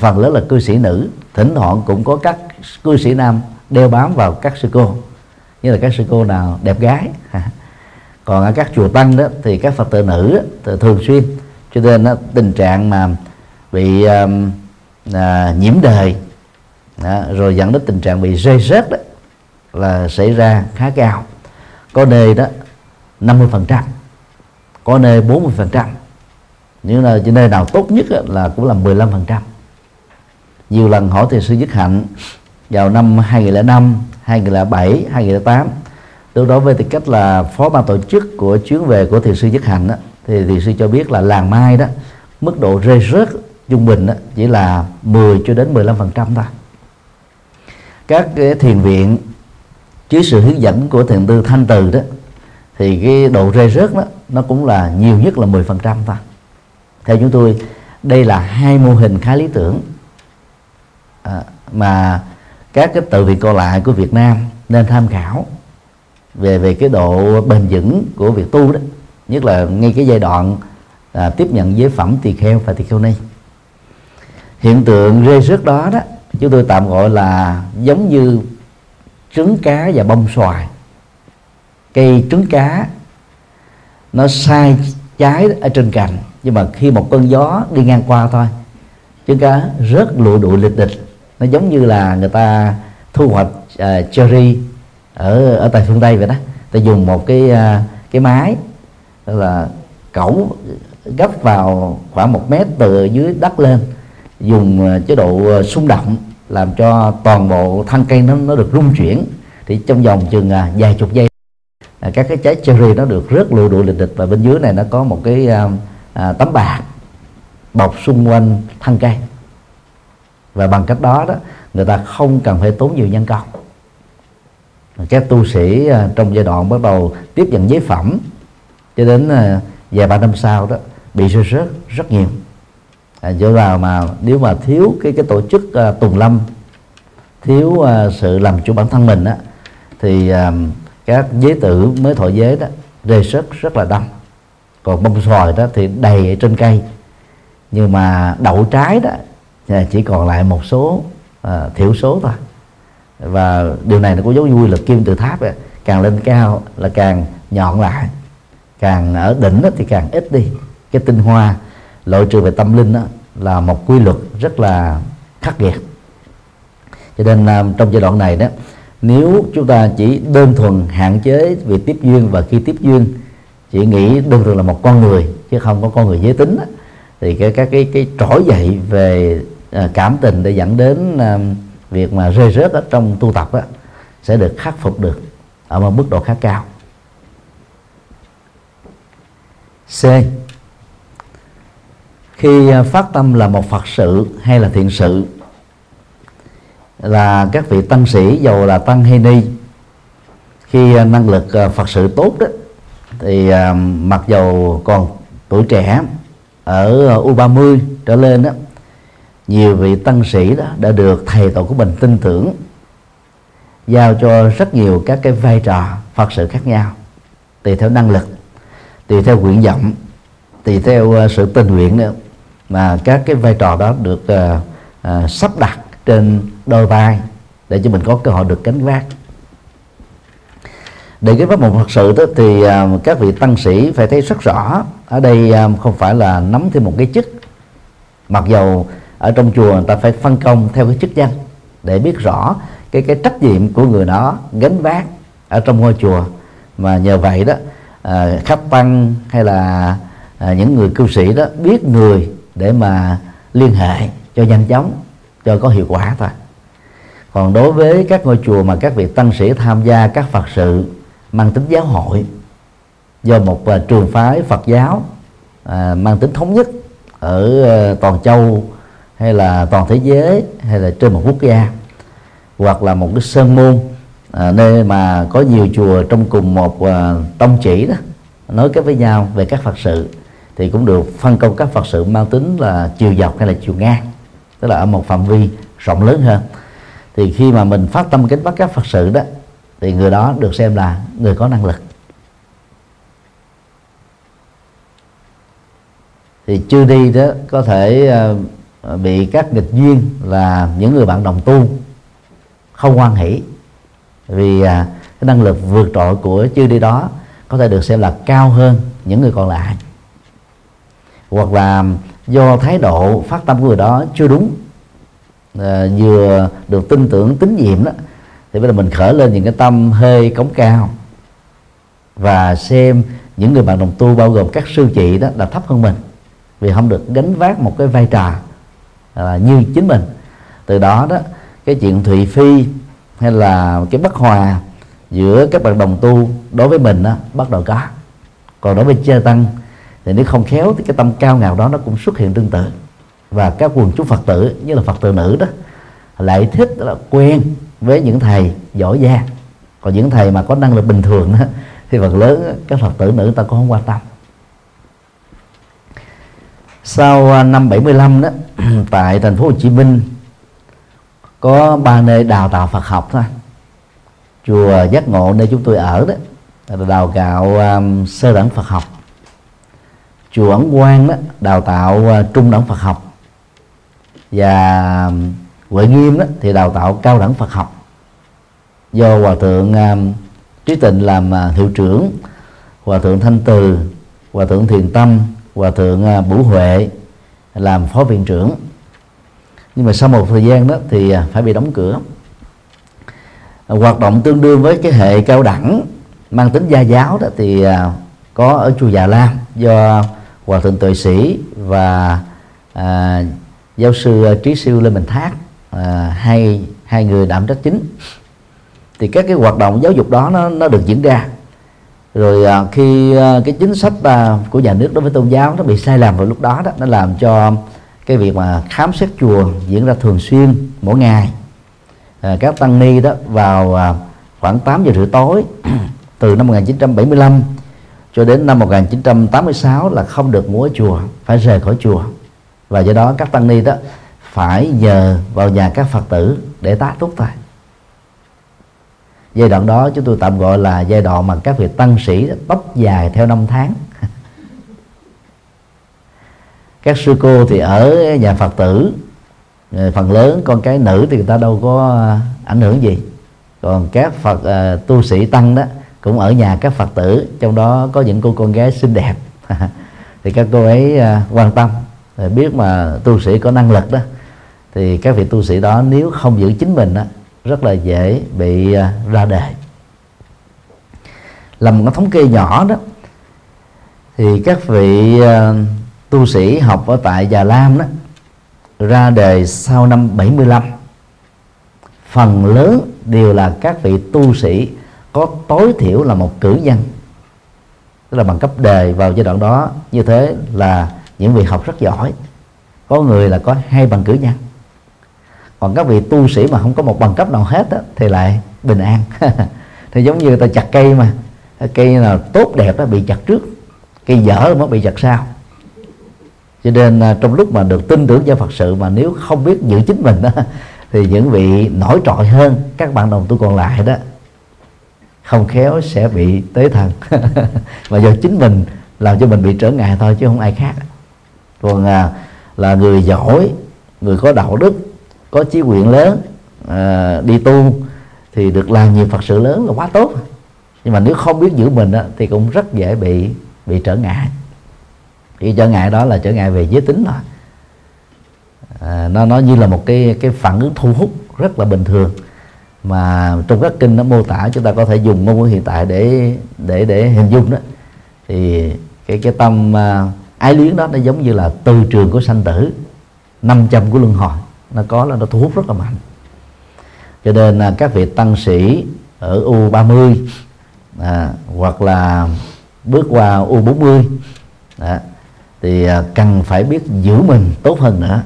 phần lớn là cư sĩ nữ. Thỉnh thoảng cũng có các cư sĩ nam đeo bám vào các sư cô như là các sư cô nào đẹp gái. Còn ở các chùa tăng đó thì các phật tử nữ thường xuyên. Cho nên đó, tình trạng mà bị um, à, nhiễm đời đó, rồi dẫn đến tình trạng bị rơi rớt đó là xảy ra khá cao. Có nơi đó 50 phần trăm. Có nơi 40 phần trăm. Nhưng là nơi nào tốt nhất là cũng là 15 phần trăm. Nhiều lần hỏi thì sư Dứt Hạnh vào năm 2005, 2007, 2008 lúc đó với tư cách là phó ban tổ chức của chuyến về của thiền sư Dứt Hạnh đó, thì thiền sư cho biết là làng mai đó mức độ rơi rớt trung bình đó, chỉ là 10 cho đến 15 phần trăm thôi. Các cái thiền viện dưới sự hướng dẫn của thiền tư thanh từ đó thì cái độ rơi rớt đó nó cũng là nhiều nhất là 10 phần trăm thôi. Theo chúng tôi đây là hai mô hình khá lý tưởng à, mà các cái tự viện còn lại của Việt Nam nên tham khảo về về cái độ bền vững của việc tu đó nhất là ngay cái giai đoạn à, tiếp nhận giới phẩm tỳ kheo và tỳ kheo ni hiện tượng rơi rớt đó đó chúng tôi tạm gọi là giống như trứng cá và bông xoài. Cây trứng cá nó sai trái ở trên cành nhưng mà khi một cơn gió đi ngang qua thôi trứng cá rớt lụi đụi lịch địch. Nó giống như là người ta thu hoạch uh, cherry ở ở tại phương tây vậy đó. Ta dùng một cái uh, cái máy là cẩu gấp vào khoảng một mét từ dưới đất lên dùng à, chế độ à, xung động làm cho toàn bộ thân cây nó nó được rung chuyển. Thì trong vòng chừng à, vài chục giây các cái trái cherry nó được rớt lụi đụi lịch địch và bên dưới này nó có một cái à, tấm bạc bọc xung quanh thân cây. Và bằng cách đó đó người ta không cần phải tốn nhiều nhân công. Các tu sĩ à, trong giai đoạn bắt đầu tiếp nhận giấy phẩm cho đến à, vài ba năm sau đó bị sơ rớt rất nhiều à, chỗ nào mà nếu mà thiếu cái cái tổ chức à, tùng lâm thiếu à, sự làm chủ bản thân mình á thì à, các giới tử mới thọ giới đó rơi rất rất là đông. Còn bông xoài đó thì đầy ở trên cây. Nhưng mà đậu trái đó à, chỉ còn lại một số à, thiểu số thôi. Và điều này nó có dấu vui là kim tự tháp ấy. càng lên cao là càng nhọn lại càng ở đỉnh thì càng ít đi. Cái tinh hoa loại trừ về tâm linh đó, là một quy luật rất là khắc nghiệt. Cho nên à, trong giai đoạn này đó nếu chúng ta chỉ đơn thuần hạn chế về tiếp duyên và khi tiếp duyên chỉ nghĩ đơn thuần là một con người chứ không có con người giới tính đó, thì cái các cái cái trỗi dậy về à, cảm tình để dẫn đến à, việc mà rơi rớt ở trong tu tập đó, sẽ được khắc phục được ở một mức độ khá cao. C khi à, phát tâm là một Phật sự hay là thiện sự, là các vị tăng sĩ, dầu là tăng hay ni, khi à, năng lực à, Phật sự tốt đó, thì mặc dầu còn tuổi trẻ, ở U30 trở lên đó, nhiều vị tăng sĩ đó đã được thầy tổ của mình tin tưởng, giao cho rất nhiều các cái vai trò phật sự khác nhau, tùy theo năng lực, tùy theo nguyện vọng, tùy theo sự tình nguyện nữa mà các cái vai trò đó được uh, uh, sắp đặt trên đôi vai để cho mình có cơ hội được gánh vác. Để cái pháp môn thật sự đó thì uh, các vị tăng sĩ phải thấy rất rõ ở đây uh, không phải là nắm thêm một cái chức. Mặc dầu ở trong chùa người ta phải phân công theo cái chức danh để biết rõ cái cái trách nhiệm của người đó gánh vác ở trong ngôi chùa. Mà nhờ vậy đó à, khắp tăng hay là à, những người cư sĩ đó biết người để mà liên hệ cho nhanh chóng cho có hiệu quả thôi. Còn đối với các ngôi chùa mà các vị tăng sĩ tham gia các phật sự mang tính giáo hội do một uh, trường phái Phật giáo uh, mang tính thống nhất ở uh, toàn châu hay là toàn thế giới hay là trên một quốc gia hoặc là một cái sơn môn à, nơi mà có nhiều chùa trong cùng một à, tông chỉ đó nói kết với nhau về các phật sự thì cũng được phân công các phật sự mang tính là chiều dọc hay là chiều ngang, tức là ở một phạm vi rộng lớn hơn. Thì khi mà mình phát tâm kính bắt các phật sự đó, thì người đó được xem là người có năng lực. Thì chưa đi đó, có thể ờ, bị các nghịch duyên là những người bạn đồng tu không hoan hỷ. Vì à, cái năng lực vượt trội của chưa đi đó có thể được xem là cao hơn những người còn lại hoặc là do thái độ phát tâm của người đó chưa đúng à, vừa được tin tưởng tín nhiệm đó thì bây giờ mình khởi lên những cái tâm hơi cống cao và xem những người bạn đồng tu bao gồm các sư chị đó là thấp hơn mình vì không được gánh vác một cái vai trò à, như chính mình. Từ đó đó cái chuyện thụy phi hay là cái bất hòa giữa các bạn đồng tu đối với mình đó, bắt đầu có. Còn đối với chư tăng thì nếu không khéo thì cái tâm cao ngạo đó nó cũng xuất hiện tương tự. Và các quần chúng phật tử như là phật tử nữ đó lại thích là quen với những thầy giỏi giang. Còn những thầy mà có năng lực bình thường đó, thì phần lớn các phật tử nữ ta cũng không quan tâm. Sau à, năm 75 đó tại thành phố Hồ Chí Minh có ba nơi đào tạo Phật học thôi. Chùa giác ngộ nơi chúng tôi ở đó là đào tạo um, sơ đẳng Phật học chùa ấn quang đó, đào tạo ờ, trung đẳng Phật học. Và huệ nghiêm đó thì đào tạo cao đẳng Phật học. Do hòa thượng trí tịnh làm ờ, hiệu trưởng, hòa thượng thanh từ, hòa thượng thiền tâm, hòa thượng ờ, bửu huệ làm phó viện trưởng. Nhưng mà sau một thời gian đó thì phải bị đóng cửa. Hoạt động tương đương với cái hệ cao đẳng, mang tính gia giáo đó thì có ở chùa Già Lam. Do hòa thượng tuệ sĩ và à, giáo sư à, trí siêu lê bình thác à, hai hai người đảm trách chính. Thì các cái hoạt động giáo dục đó nó nó được diễn ra. Rồi à, khi à, cái chính sách à, của nhà nước đối với tôn giáo nó bị sai lầm vào lúc đó đó nó làm cho cái việc mà khám xét chùa diễn ra thường xuyên mỗi ngày. À, các tăng ni đó vào à, khoảng 8 giờ rưỡi tối từ năm 1975 cho đến năm 1986 là không được múa chùa phải rời khỏi chùa. Và do đó các tăng ni đó phải nhờ vào nhà các phật tử để tá túc thôi giai đoạn đó chúng tôi tạm gọi là giai đoạn mà các vị tăng sĩ tóc dài theo năm tháng. Các sư cô thì ở nhà phật tử phần lớn con cái nữ thì người ta đâu có ảnh hưởng gì. Còn các phật uh, tu sĩ tăng đó cũng ở nhà các phật tử, trong đó có những cô con gái xinh đẹp. Thì các cô ấy à, quan tâm. Biết mà tu sĩ có năng lực đó, thì các vị tu sĩ đó nếu không giữ chính mình đó rất là dễ bị à, ra đề. Làm một cái thống kê nhỏ đó, thì các vị à, tu sĩ học ở tại Già Lam đó, ra đề sau năm 75 phần lớn đều là các vị tu sĩ có tối thiểu là một cử nhân. Tức là bằng cấp đề vào giai đoạn đó như thế là những vị học rất giỏi. Có người là có hai bằng cử nhân. Còn các vị tu sĩ mà không có một bằng cấp nào hết đó, thì lại bình an. Thì giống như người ta chặt cây mà cây nào tốt đẹp đó bị chặt trước cây dở mới bị chặt sau. Cho nên à, trong lúc mà được tin tưởng vào Phật sự mà nếu không biết giữ chính mình đó thì những vị nổi trội hơn các bạn đồng tu còn lại đó không khéo sẽ bị tế thần. Và do chính mình làm cho mình bị trở ngại thôi chứ không ai khác. Còn à, là người giỏi người có đạo đức có chí nguyện lớn à, đi tu thì được làm nhiều phật sự lớn là quá tốt. Nhưng mà nếu không biết giữ mình á, thì cũng rất dễ bị bị trở ngại. Thì trở ngại đó là trở ngại về giới tính thôi. À, nó nó như là một cái cái phản ứng thu hút rất là bình thường mà trong các kinh nó mô tả chúng ta có thể dùng ngôn ngữ hiện tại để để để hình dung đó. Thì cái cái tâm uh, ái luyến đó nó giống như là từ trường của sanh tử 500 của luân hồi. Nó có là nó thu hút rất là mạnh. Cho nên là các vị tăng sĩ ở U30 à, hoặc là bước qua U40 à, thì à, cần phải biết giữ mình tốt hơn nữa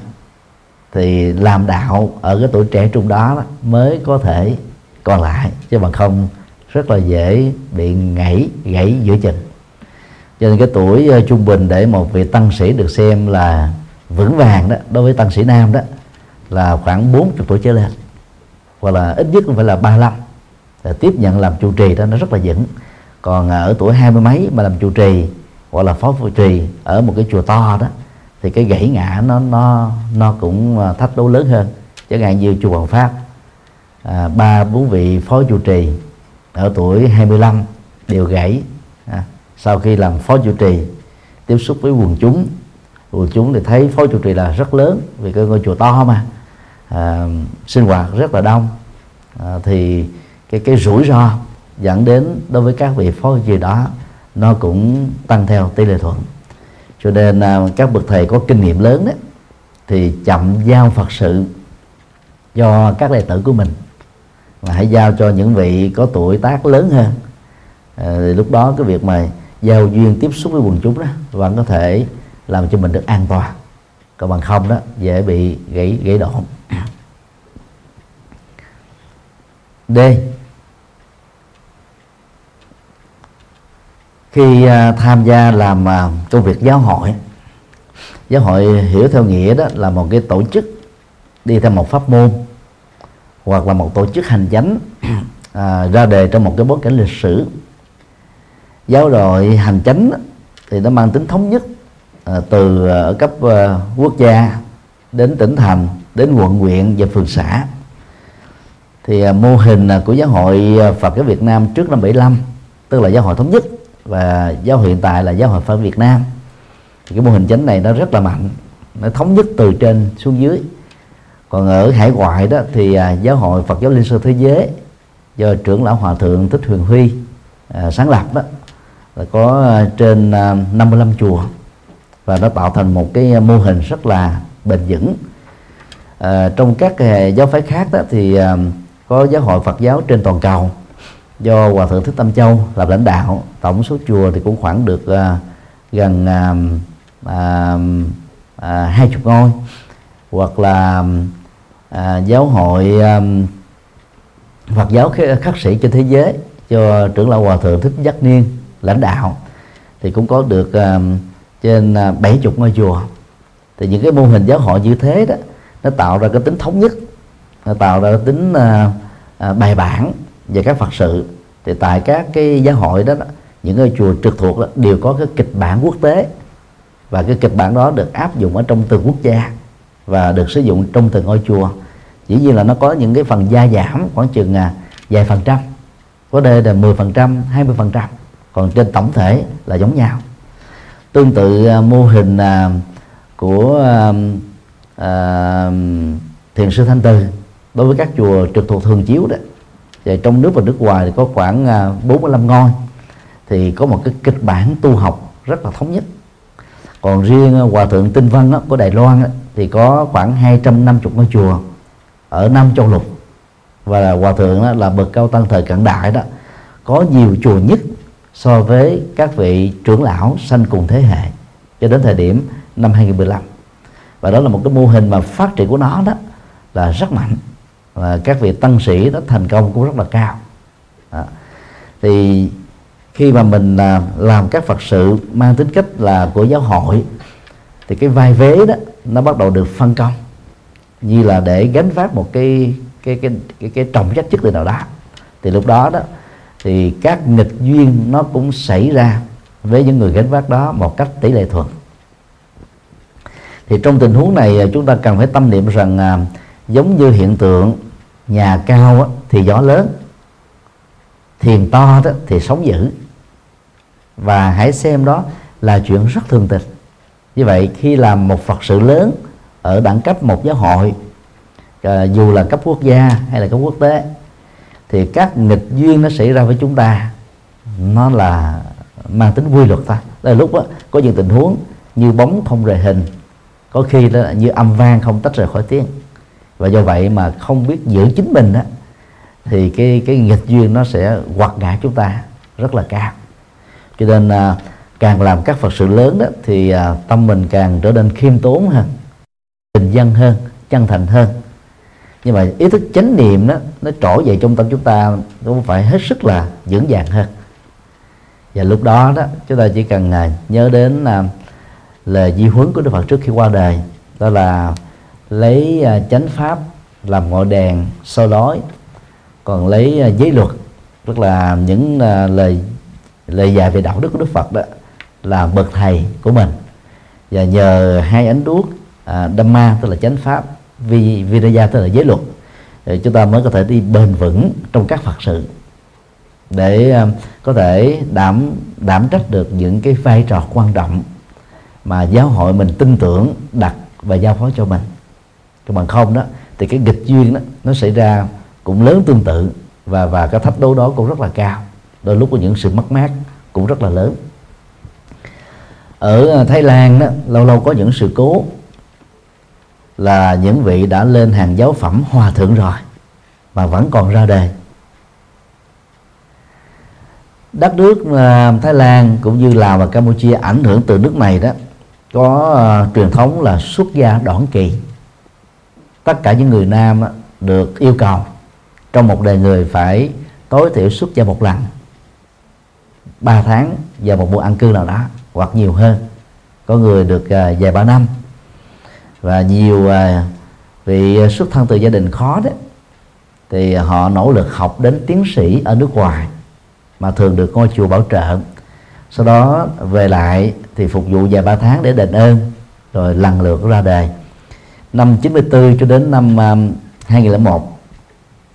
thì làm đạo ở cái tuổi trẻ trung đó, đó mới có thể còn lại chứ bằng không rất là dễ bị ngảy gãy giữa chừng. Cho nên cái tuổi uh, trung bình để một vị tăng sĩ được xem là vững vàng đó đối với tăng sĩ nam đó là khoảng 40 tuổi trở lên hoặc là ít nhất cũng phải là 35 để tiếp nhận làm trụ trì đó nó rất là vững. Còn ờ, ở tuổi hai mươi mấy mà làm trụ trì hoặc là phó trụ trì ở một cái chùa to đó thì cái gãy ngã nó nó nó cũng à, thách đố lớn hơn. Chẳng hạn như chùa Hoàng Pháp à, ba bốn vị phó trụ trì ở tuổi 25 đều gãy à, sau khi làm phó trụ trì tiếp xúc với quần chúng. Quần chúng thì thấy phó trụ trì là rất lớn vì cái ngôi chùa to mà à, sinh hoạt rất là đông. À, thì cái cái rủi ro dẫn đến đối với các vị phó trụ trì đó nó cũng tăng theo tỷ lệ thuận cho nên à, các bậc thầy có kinh nghiệm lớn đấy thì chậm giao phật sự cho các đệ tử của mình. Và hãy giao cho những vị có tuổi tác lớn hơn. À, thì lúc đó cái việc mà giao duyên tiếp xúc với quần chúng đó vẫn có thể làm cho mình được an toàn. Còn bằng không đó dễ bị gãy gãy đổ. D. khi à, tham gia làm à, công việc giáo hội giáo hội hiểu theo nghĩa đó là một cái tổ chức đi theo một pháp môn hoặc là một tổ chức hành chánh à, ra đề trong một cái bối cảnh lịch sử. Giáo đội hành chánh thì nó mang tính thống nhất à, từ à, ở cấp à, quốc gia đến tỉnh thành đến quận huyện và phường xã. Thì à, mô hình à, của giáo hội Phật giáo Việt Nam trước năm 75 tức là giáo hội thống nhất và giáo hội hiện tại là giáo hội Phật Việt Nam. Thì cái mô hình chánh này nó rất là mạnh. Nó thống nhất từ trên xuống dưới. Còn ở hải ngoại đó thì à, giáo hội Phật giáo Liên Sơn Thế Giới do trưởng lão hòa thượng Thích Huyền Huy à, sáng lập đó là có à, trên à, 55 chùa. Và nó tạo thành một cái mô hình rất là bền vững. À, trong các à, giáo phái khác đó thì à, có giáo hội Phật giáo trên toàn cầu do hòa thượng thích tâm châu làm lãnh đạo tổng số chùa thì cũng khoảng được uh, gần uh, hai uh, chục ngôi. Hoặc là uh, giáo hội um, Phật giáo khắc sĩ trên thế giới cho trưởng lão hòa thượng thích giác niên lãnh đạo thì cũng có được uh, trên bảy chục ngôi chùa. Thì những cái mô hình giáo hội như thế đó nó tạo ra cái tính thống nhất nó tạo ra cái tính uh, uh, bài bản và các phật sự thì tại các cái giáo hội đó, những cái chùa trực thuộc đó, đều có cái kịch bản quốc tế. Và cái kịch bản đó được áp dụng ở trong từng quốc gia và được sử dụng trong từng ngôi chùa. Dĩ nhiên là nó có những cái phần gia giảm khoảng chừng à, vài phần trăm có đây là 10 phần trăm 20 phần trăm. Còn trên tổng thể là giống nhau. Tương tự à, mô hình à, của à, à, thiền sư thanh từ đối với các chùa trực thuộc thường chiếu đó và trong nước và nước ngoài thì có khoảng à, 45 ngôi. Thì có một cái kịch bản tu học rất là thống nhất. Còn riêng à, hòa thượng tinh văn đó, của đài loan đó, thì có khoảng 250 ngôi chùa ở năm châu lục. Và hòa thượng đó là bậc cao tăng thời cận đại đó có nhiều chùa nhất so với các vị trưởng lão sanh cùng thế hệ cho đến thời điểm năm 2015 và đó là một cái mô hình mà phát triển của nó đó là rất mạnh và các vị tăng sĩ đó thành công cũng rất là cao. Đó. thì khi mà mình à, làm các phật sự mang tính cách là của giáo hội thì cái vai vế đó nó bắt đầu được phân công. Như là để gánh vác một cái cái cái cái, cái trọng trách chức từ nào đó. Thì lúc đó đó thì các nghịch duyên nó cũng xảy ra với những người gánh vác đó một cách tỷ lệ thuận thì trong tình huống này à, chúng ta cần phải tâm niệm rằng à, giống như hiện tượng nhà cao thì gió lớn thiền to đó thì sóng dữ. Và hãy xem đó là chuyện rất thường tình. Như vậy khi làm một phật sự lớn ở đẳng cấp một giáo hội à, dù là cấp quốc gia hay là cấp quốc tế thì các nghịch duyên nó xảy ra với chúng ta. Nó là mang tính quy luật thôi là lúc đó, có những tình huống như bóng không rời hình có khi đó là như âm vang không tách rời khỏi tiếng và do vậy mà không biết giữ chính mình á thì cái cái nghịch duyên nó sẽ quật ngã chúng ta rất là cao. Cho nên à, càng làm các phật sự lớn đó thì à, tâm mình càng trở nên khiêm tốn hơn bình dân hơn chân thành hơn. Nhưng mà ý thức chánh niệm đó nó trổ dậy trong tâm chúng ta cũng phải hết sức là vững vàng hơn. Và lúc đó đó chúng ta chỉ cần à, nhớ đến à, lời di huấn của Đức Phật trước khi qua đời đó là lấy à, chánh pháp làm ngọn đèn soi lối còn lấy à, giới luật tức là những à, lời lời dạy về đạo đức của Đức Phật đó là bậc thầy của mình. Và nhờ hai ánh đuốc à, Dhamma tức là chánh pháp vi Viraya tức là giới luật thì chúng ta mới có thể đi bền vững trong các Phật sự để à, có thể đảm đảm trách được những cái vai trò quan trọng mà giáo hội mình tin tưởng đặt và giao phó cho mình còn bằng không đó thì cái nghịch duyên đó nó xảy ra cũng lớn tương tự và và cái thách đố đó cũng rất là cao. Đôi lúc có những sự mất mát cũng rất là lớn. Ở à, Thái Lan đó lâu lâu có những sự cố là những vị đã lên hàng giáo phẩm hòa thượng rồi mà vẫn còn ra đời đất nước à, Thái Lan cũng như Lào và Campuchia ảnh hưởng từ nước này đó có uh, truyền thống là xuất gia đoạn kỳ tất cả những người nam được yêu cầu trong một đời người phải tối thiểu xuất gia một lần. 3 tháng vào một mùa ăn cư nào đó hoặc nhiều hơn. Có người được uh, vài ba năm. Và nhiều uh, vị xuất thân từ gia đình khó đấy thì họ nỗ lực học đến tiến sĩ ở nước ngoài mà thường được ngôi chùa bảo trợ. Sau đó về lại thì phục vụ vài ba tháng để đền ơn rồi lần lượt ra đời năm 94 cho đến năm à, 2001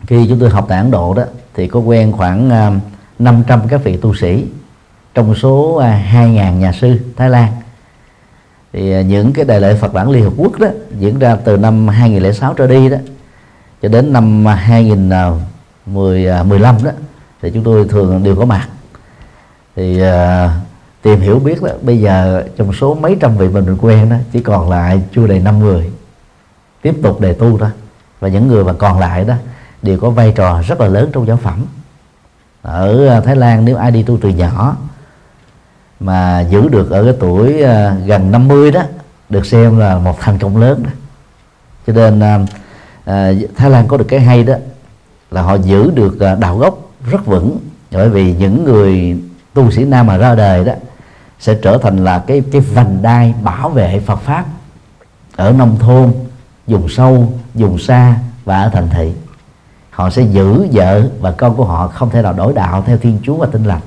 khi chúng tôi học tại Ấn Độ đó thì có quen khoảng à, 500 các vị tu sĩ trong số à, 2.000 nhà sư Thái Lan. Thì những cái đại lễ Phật bản Liên Hợp Quốc đó diễn ra từ năm 2006 trở đi đó cho đến năm 2015 đó thì chúng tôi thường đều có mặt. Thì uh, tìm hiểu biết đó bây giờ trong số mấy trăm vị mình, mình quen đó chỉ còn lại chưa đầy năm người tiếp tục đề tu đó và những người mà còn lại đó đều có vai trò rất là lớn trong giáo phẩm. Ở à, Thái Lan nếu ai đi tu từ nhỏ mà giữ được ở cái tuổi à, gần 50 đó, được xem là một thành công lớn đó. Cho nên à, Thái Lan có được cái hay đó là họ giữ được đạo gốc rất vững. Bởi vì những người tu sĩ nam mà ra đời đó sẽ trở thành là cái cái vành đai bảo vệ Phật pháp ở nông thôn vùng sâu vùng xa và ở thành thị. Họ sẽ giữ vợ và con của họ không thể nào đổi đạo theo thiên chúa và tinh lành.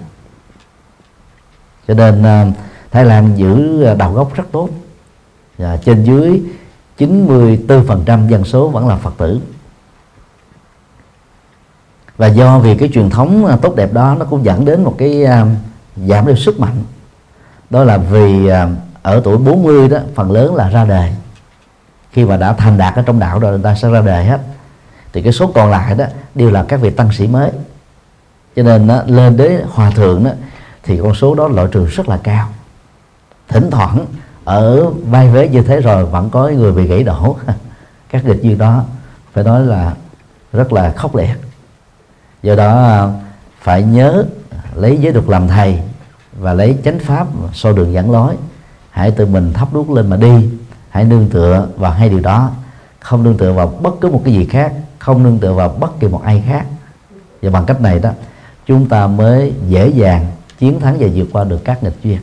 Cho nên à, Thái Lan giữ à, đạo gốc rất tốt. Và trên dưới 94% dân số vẫn là Phật tử. Và do vì cái truyền thống à, tốt đẹp đó, nó cũng dẫn đến một cái giảm đi sức mạnh. Đó là vì ở tuổi 40 đó, phần lớn là ra đời khi mà đã thành đạt ở trong đạo rồi người ta sẽ ra đời hết. Thì cái số còn lại đó đều là các vị tăng sĩ mới. Cho nên đó, lên đến hòa thượng đó thì con số đó loại trừ rất là cao. Thỉnh thoảng ở vai vế như thế rồi vẫn có người bị gãy đổ. Các nghịch duyên đó phải nói là rất là khốc liệt. Do đó à, phải nhớ lấy giới luật làm thầy và lấy chánh pháp soi đường dẫn lối. Hãy tự mình thắp đuốc lên mà đi hãy nương tựa vào hai điều đó. Không nương tựa vào bất cứ một cái gì khác. Không nương tựa vào bất kỳ một ai khác. Và bằng cách này đó chúng ta mới dễ dàng chiến thắng và vượt qua được các nghịch duyên.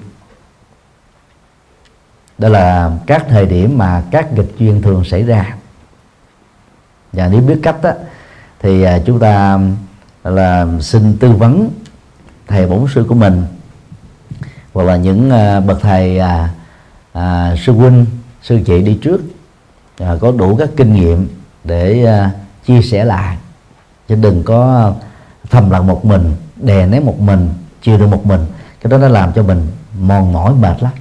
Đó là các thời điểm mà các nghịch duyên thường xảy ra. Và nếu biết cách đó, thì à, chúng ta là xin tư vấn thầy bổn sư của mình hoặc là những à, bậc thầy à, à, sư huynh sư chị đi trước à, có đủ các kinh nghiệm để à, chia sẻ lại. Chứ đừng có thầm lặng một mình đè nén một mình chịu được một mình. Cái đó nó làm cho mình mòn mỏi mệt lắm.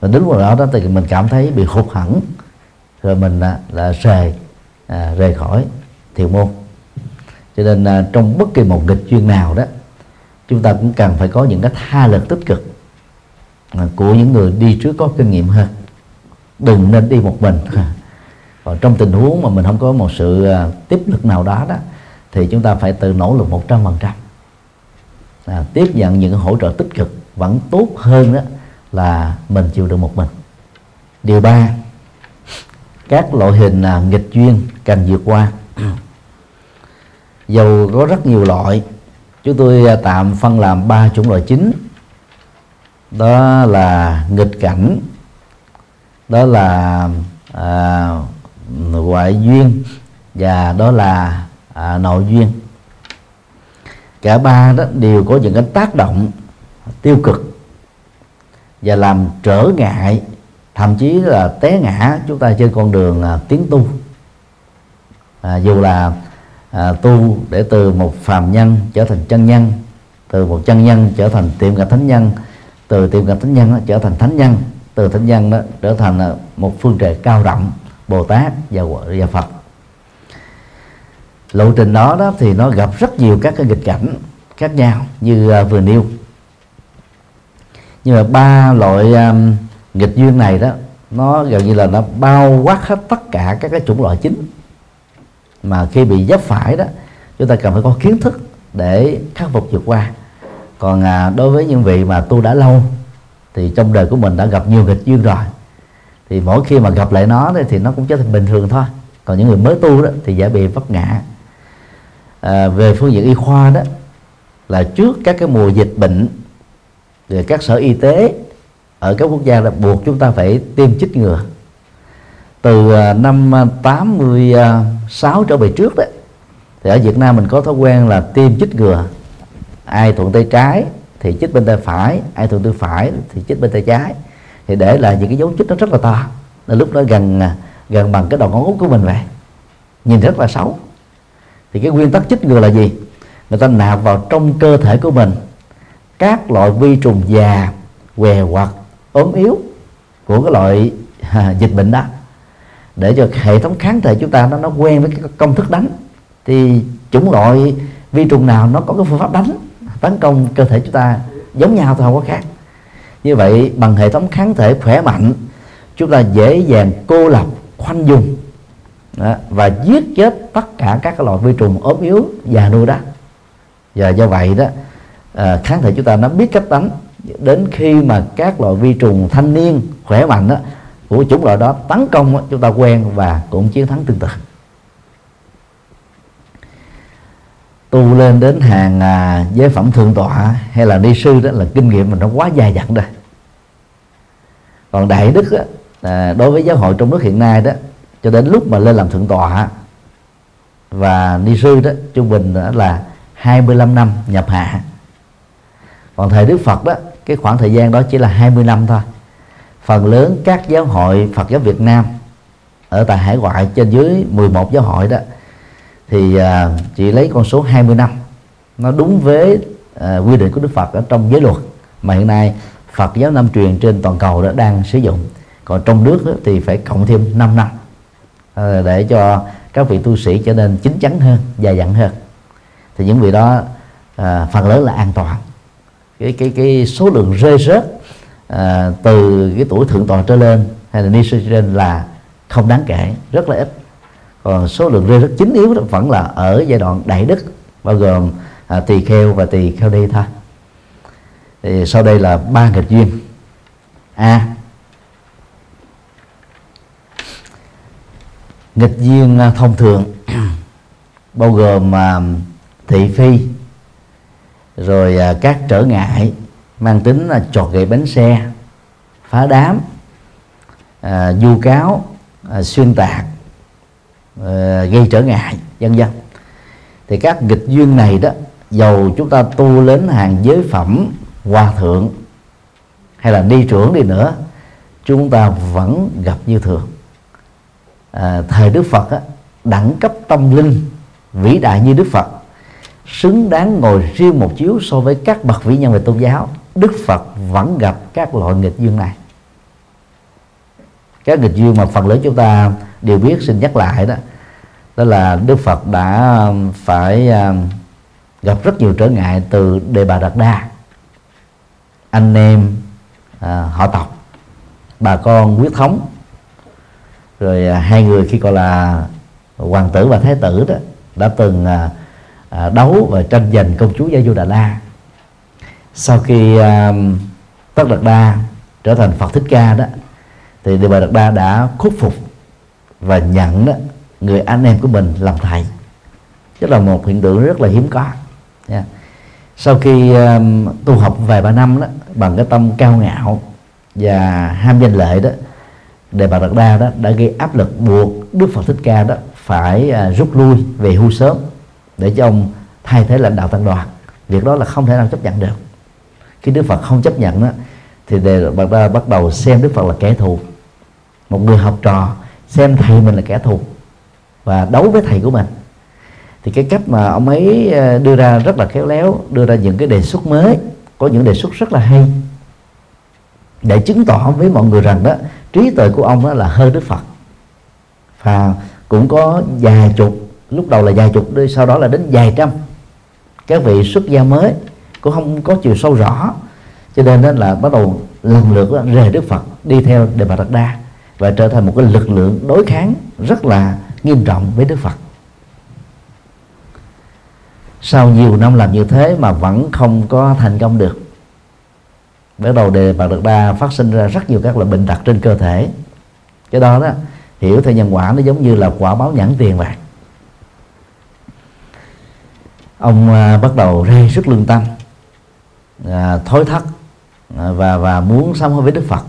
Và đến vào đó đó thì mình cảm thấy bị hụt hẳn rồi mình là, là rời à, rời khỏi thiền môn. Cho nên à, trong bất kỳ một nghịch chuyên nào đó chúng ta cũng cần phải có những cái tha lực tích cực à, của những người đi trước có kinh nghiệm hơn đừng nên đi một mình. Còn trong tình huống mà mình không có một sự à, tiếp lực nào đó đó thì chúng ta phải tự nỗ lực một trăm phần trăm. À, tiếp nhận những hỗ trợ tích cực vẫn tốt hơn đó là mình chịu được một mình. Điều ba các loại hình à, nghịch duyên cần vượt qua. Dầu có rất nhiều loại chúng tôi à, tạm phân làm ba chủng loại chính. Đó là nghịch cảnh đó là à, ngoại duyên và đó là à, nội duyên. Cả ba đó đều có những cái tác động tiêu cực và làm trở ngại thậm chí là té ngã chúng ta trên con đường à, tiến tu. À, dù là à, tu để từ một phàm nhân trở thành chân nhân từ một chân nhân trở thành tiệm gặp thánh nhân từ tiệm gặp thánh nhân trở thành thánh nhân từ thánh nhân đó trở thành một phương trời cao rộng bồ tát và và phật. Lộ trình đó đó thì nó gặp rất nhiều các cái nghịch cảnh khác nhau như à, vừa nêu. Nhưng mà ba loại um, nghịch duyên này đó nó gần như là nó bao quát hết tất cả các cái chủng loại chính. Mà khi bị dấp phải đó chúng ta cần phải có kiến thức để khắc phục vượt qua. Còn à, đối với những vị mà tu đã lâu thì trong đời của mình đã gặp nhiều nghịch duyên rồi. Thì mỗi khi mà gặp lại nó thì nó cũng trở thành bình thường thôi. Còn những người mới tu đó thì dễ bị vấp ngã. À, về phương diện y khoa đó là trước các cái mùa dịch bệnh rồi các sở y tế ở các quốc gia là buộc chúng ta phải tiêm chích ngừa. Từ à, năm 86 trở về trước đấy thì ở Việt Nam mình có thói quen là tiêm chích ngừa. Ai thuận tay trái thì chích bên tay phải ai thuận tay phải thì chích bên tay trái. Thì để là những cái dấu chích nó rất là to. Là lúc đó gần à, gần bằng cái đầu ngón út của mình vậy. Nhìn rất là xấu. Thì cái nguyên tắc chích ngừa là gì? Người ta nạp vào trong cơ thể của mình các loại vi trùng già què hoặc ốm yếu của cái loại à, dịch bệnh đó. Để cho hệ thống kháng thể chúng ta nó nó quen với cái công thức đánh. Thì chủng loại vi trùng nào nó có cái phương pháp đánh? Tấn công cơ thể chúng ta giống nhau thôi không có khác. Như vậy bằng hệ thống kháng thể khỏe mạnh chúng ta dễ dàng cô lập khoanh dùng đó, và giết chết tất cả các loại vi trùng ốm yếu già nuôi đó. Và do vậy đó à, kháng thể chúng ta nó biết cách đánh. Đến khi mà các loại vi trùng thanh niên khỏe mạnh đó của chủng loại đó tấn công đó, chúng ta quen và cũng chiến thắng tương tự. Tu lên đến hàng à, giới phẩm thượng tọa hay là ni sư đó là kinh nghiệm mình nó quá dài dặn rồi. Còn đại đức á, à, đối với giáo hội trong nước hiện nay đó cho đến lúc mà lên làm thượng tọa và ni sư đó trung bình đó là 25 năm nhập hạ. Còn thời Đức Phật đó cái khoảng thời gian đó chỉ là 20 năm thôi. Phần lớn các giáo hội Phật giáo Việt Nam ở tại hải ngoại trên dưới 11 giáo hội đó thì à, chỉ lấy con số 20 năm. Nó đúng với à, quy định của Đức Phật ở trong giới luật mà hiện nay Phật giáo Nam truyền trên toàn cầu đã đang sử dụng. Còn trong nước đó, thì phải cộng thêm 5 năm à, để cho các vị tu sĩ trở nên chín chắn hơn dài dặn hơn. Thì những vị đó à, phần lớn là an toàn. Cái cái cái số lượng rơi rớt à, từ cái tuổi thượng tọa trở lên hay là ni sư trên là không đáng kể rất là ít còn số lượng rơi rất chính yếu vẫn là ở giai đoạn đại đức bao gồm à, tỳ kheo và tỳ kheo đi thôi thì sau đây là ba nghịch duyên. A. Nghịch duyên à, thông thường bao gồm à, thị phi rồi à, các trở ngại mang tính là trọt gậy bánh xe phá đám à, du cáo à, xuyên tạc Ờ, gây trở ngại vân vân. Thì các nghịch duyên này đó dầu chúng ta tu đến hàng giới phẩm hòa thượng hay là ni trưởng đi nữa chúng ta vẫn gặp như thường. À, thời đức phật á, đẳng cấp tâm linh vĩ đại như đức phật xứng đáng ngồi riêng một chiếu so với các bậc vĩ nhân về tôn giáo đức phật vẫn gặp các loại nghịch duyên này. Các nghịch duyên mà phần lớn chúng ta đều biết xin nhắc lại đó. Đó là đức phật đã um, phải um, gặp rất nhiều trở ngại từ đề bà đạt đa. Anh em à, họ tộc bà con huyết thống rồi à, hai người khi còn là hoàng tử và thái tử đó đã từng à, à đấu và tranh giành công chúa Gia Du Đà La. Sau khi à, Tất Đạt Đa trở thành Phật Thích Ca đó thì Đề Bà Đạt Đa đã khuất phục và nhận đó, người anh em của mình làm thầy. Tức là một hiện tượng rất là hiếm có. Yeah. sau khi um, tu học vài ba năm đó bằng cái tâm cao ngạo và ham danh lợi đó đề bà đạt đa đó đã gây áp lực buộc đức phật thích ca đó phải uh, rút lui về hưu sớm để cho ông thay thế lãnh đạo tăng đoàn. Việc đó là không thể nào chấp nhận được. Khi đức phật không chấp nhận đó thì đề bà đa bắt đầu xem đức phật là kẻ thù. Một người học trò xem thầy mình là kẻ thù và đấu với thầy của mình. Thì cái cách mà ông ấy ờ, đưa ra rất là khéo léo, đưa ra những cái đề xuất mới, có những đề xuất rất là hay, để chứng tỏ với mọi người rằng đó trí tuệ của ông đó là hơn đức phật. Và cũng có vài chục, lúc đầu là vài chục sau đó là đến vài trăm các vị xuất gia mới, cũng không có chiều sâu rõ. Cho nên đó là bắt đầu lần lượt rời đức phật, đi theo đề bà đạt đa và trở thành một cái lực lượng đối kháng rất là nghiêm trọng với đức phật. Sau nhiều năm làm như thế mà vẫn không có thành công được bắt đầu đề bà đạt đa phát sinh ra rất nhiều các loại bệnh tật trên cơ thể. Cái đó đó hiểu theo nhân quả nó giống như là quả báo nhãn tiền vậy ông à, bắt đầu rây sức lương tâm à, thối thất à, và và muốn sám hối với đức phật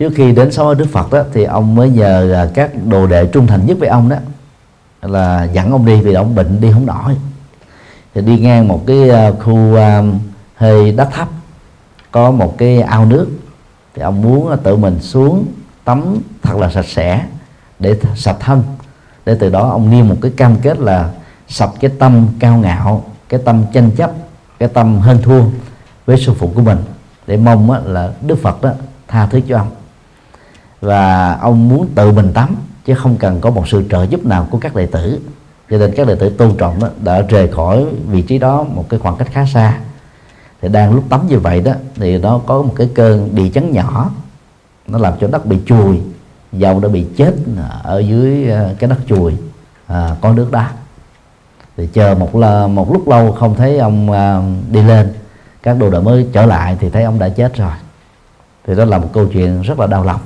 trước khi đến sống với đức phật đó, thì ông mới nhờ à, các đồ đệ trung thành nhất với ông đó, là dẫn ông đi vì ông bệnh đi không nổi. Thì đi ngang một cái à, khu à, hơi đất thấp có một cái ao nước. Thì ông muốn tự mình xuống tắm thật là sạch sẽ để sạch thân. Để từ đó ông niêm một cái cam kết là sập cái tâm cao ngạo, cái tâm tranh chấp, cái tâm hơn thua với sư phụ của mình, để mong là đức phật đó tha thứ cho ông và ông muốn tự mình tắm chứ không cần có một sự trợ giúp nào của các đệ tử. Cho nên các đệ tử tôn trọng đó đã rời khỏi vị trí đó một cái khoảng cách khá xa. Thì đang lúc tắm như vậy đó thì nó có một cái cơn địa chấn nhỏ. Nó làm cho đất bị chùi dầu đã bị chết ở dưới ờ, cái đất chùi. À, có nước đá. Thì chờ một một lúc lâu không thấy ông à, đi lên các đồ đệ mới trở lại thì thấy ông đã chết rồi. Thì đó là một câu chuyện rất là đau lòng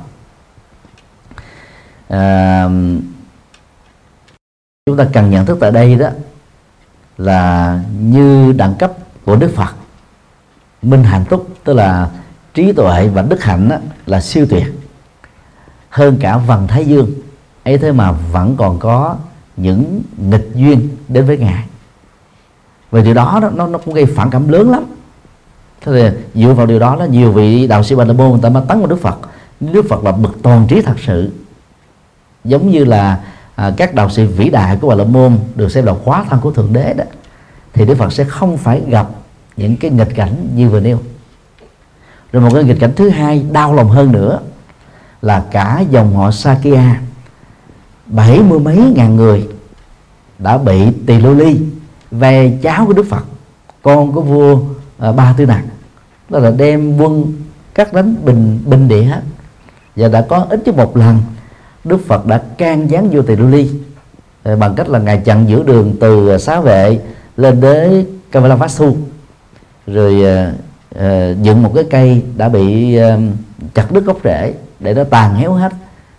à, chúng ta cần nhận thức tại đây đó là như đẳng cấp của đức phật minh hạnh túc tức là trí tuệ và đức hạnh đó, là siêu tuyệt. Hơn cả vần thái dương ấy thế mà vẫn còn có những nghịch duyên đến với ngài. Và điều đó, nó, nó cũng gây phản cảm lớn lắm. Thế thì dựa vào điều đó là nhiều vị đạo sĩ Bà La Môn người ta mới tấn vào Đức Phật. Đức Phật là bậc toàn trí thật sự giống như là à, các đạo sĩ vĩ đại của Bà La Môn được xem là khóa thân của Thượng Đế đó thì Đức Phật sẽ không phải gặp những cái nghịch cảnh như vừa nêu. Rồi một cái nghịch cảnh thứ hai đau lòng hơn nữa là cả dòng họ Sakya bảy mươi mấy ngàn người đã bị tỳ lô ly về cháu của Đức Phật con của vua à, Ba Tư Nặc. Đó là đem quân cắt đánh bình bình địa. Hết và đã có ít nhất một lần Đức Phật đã can gián vô tỳ lô ly ờ, bằng cách là ngài chặn giữa đường từ ờ, xá vệ lên đến Kavalavastu rồi uh, uh, dựng một cái cây đã bị uh, chặt đứt gốc rễ để nó tàn héo hết.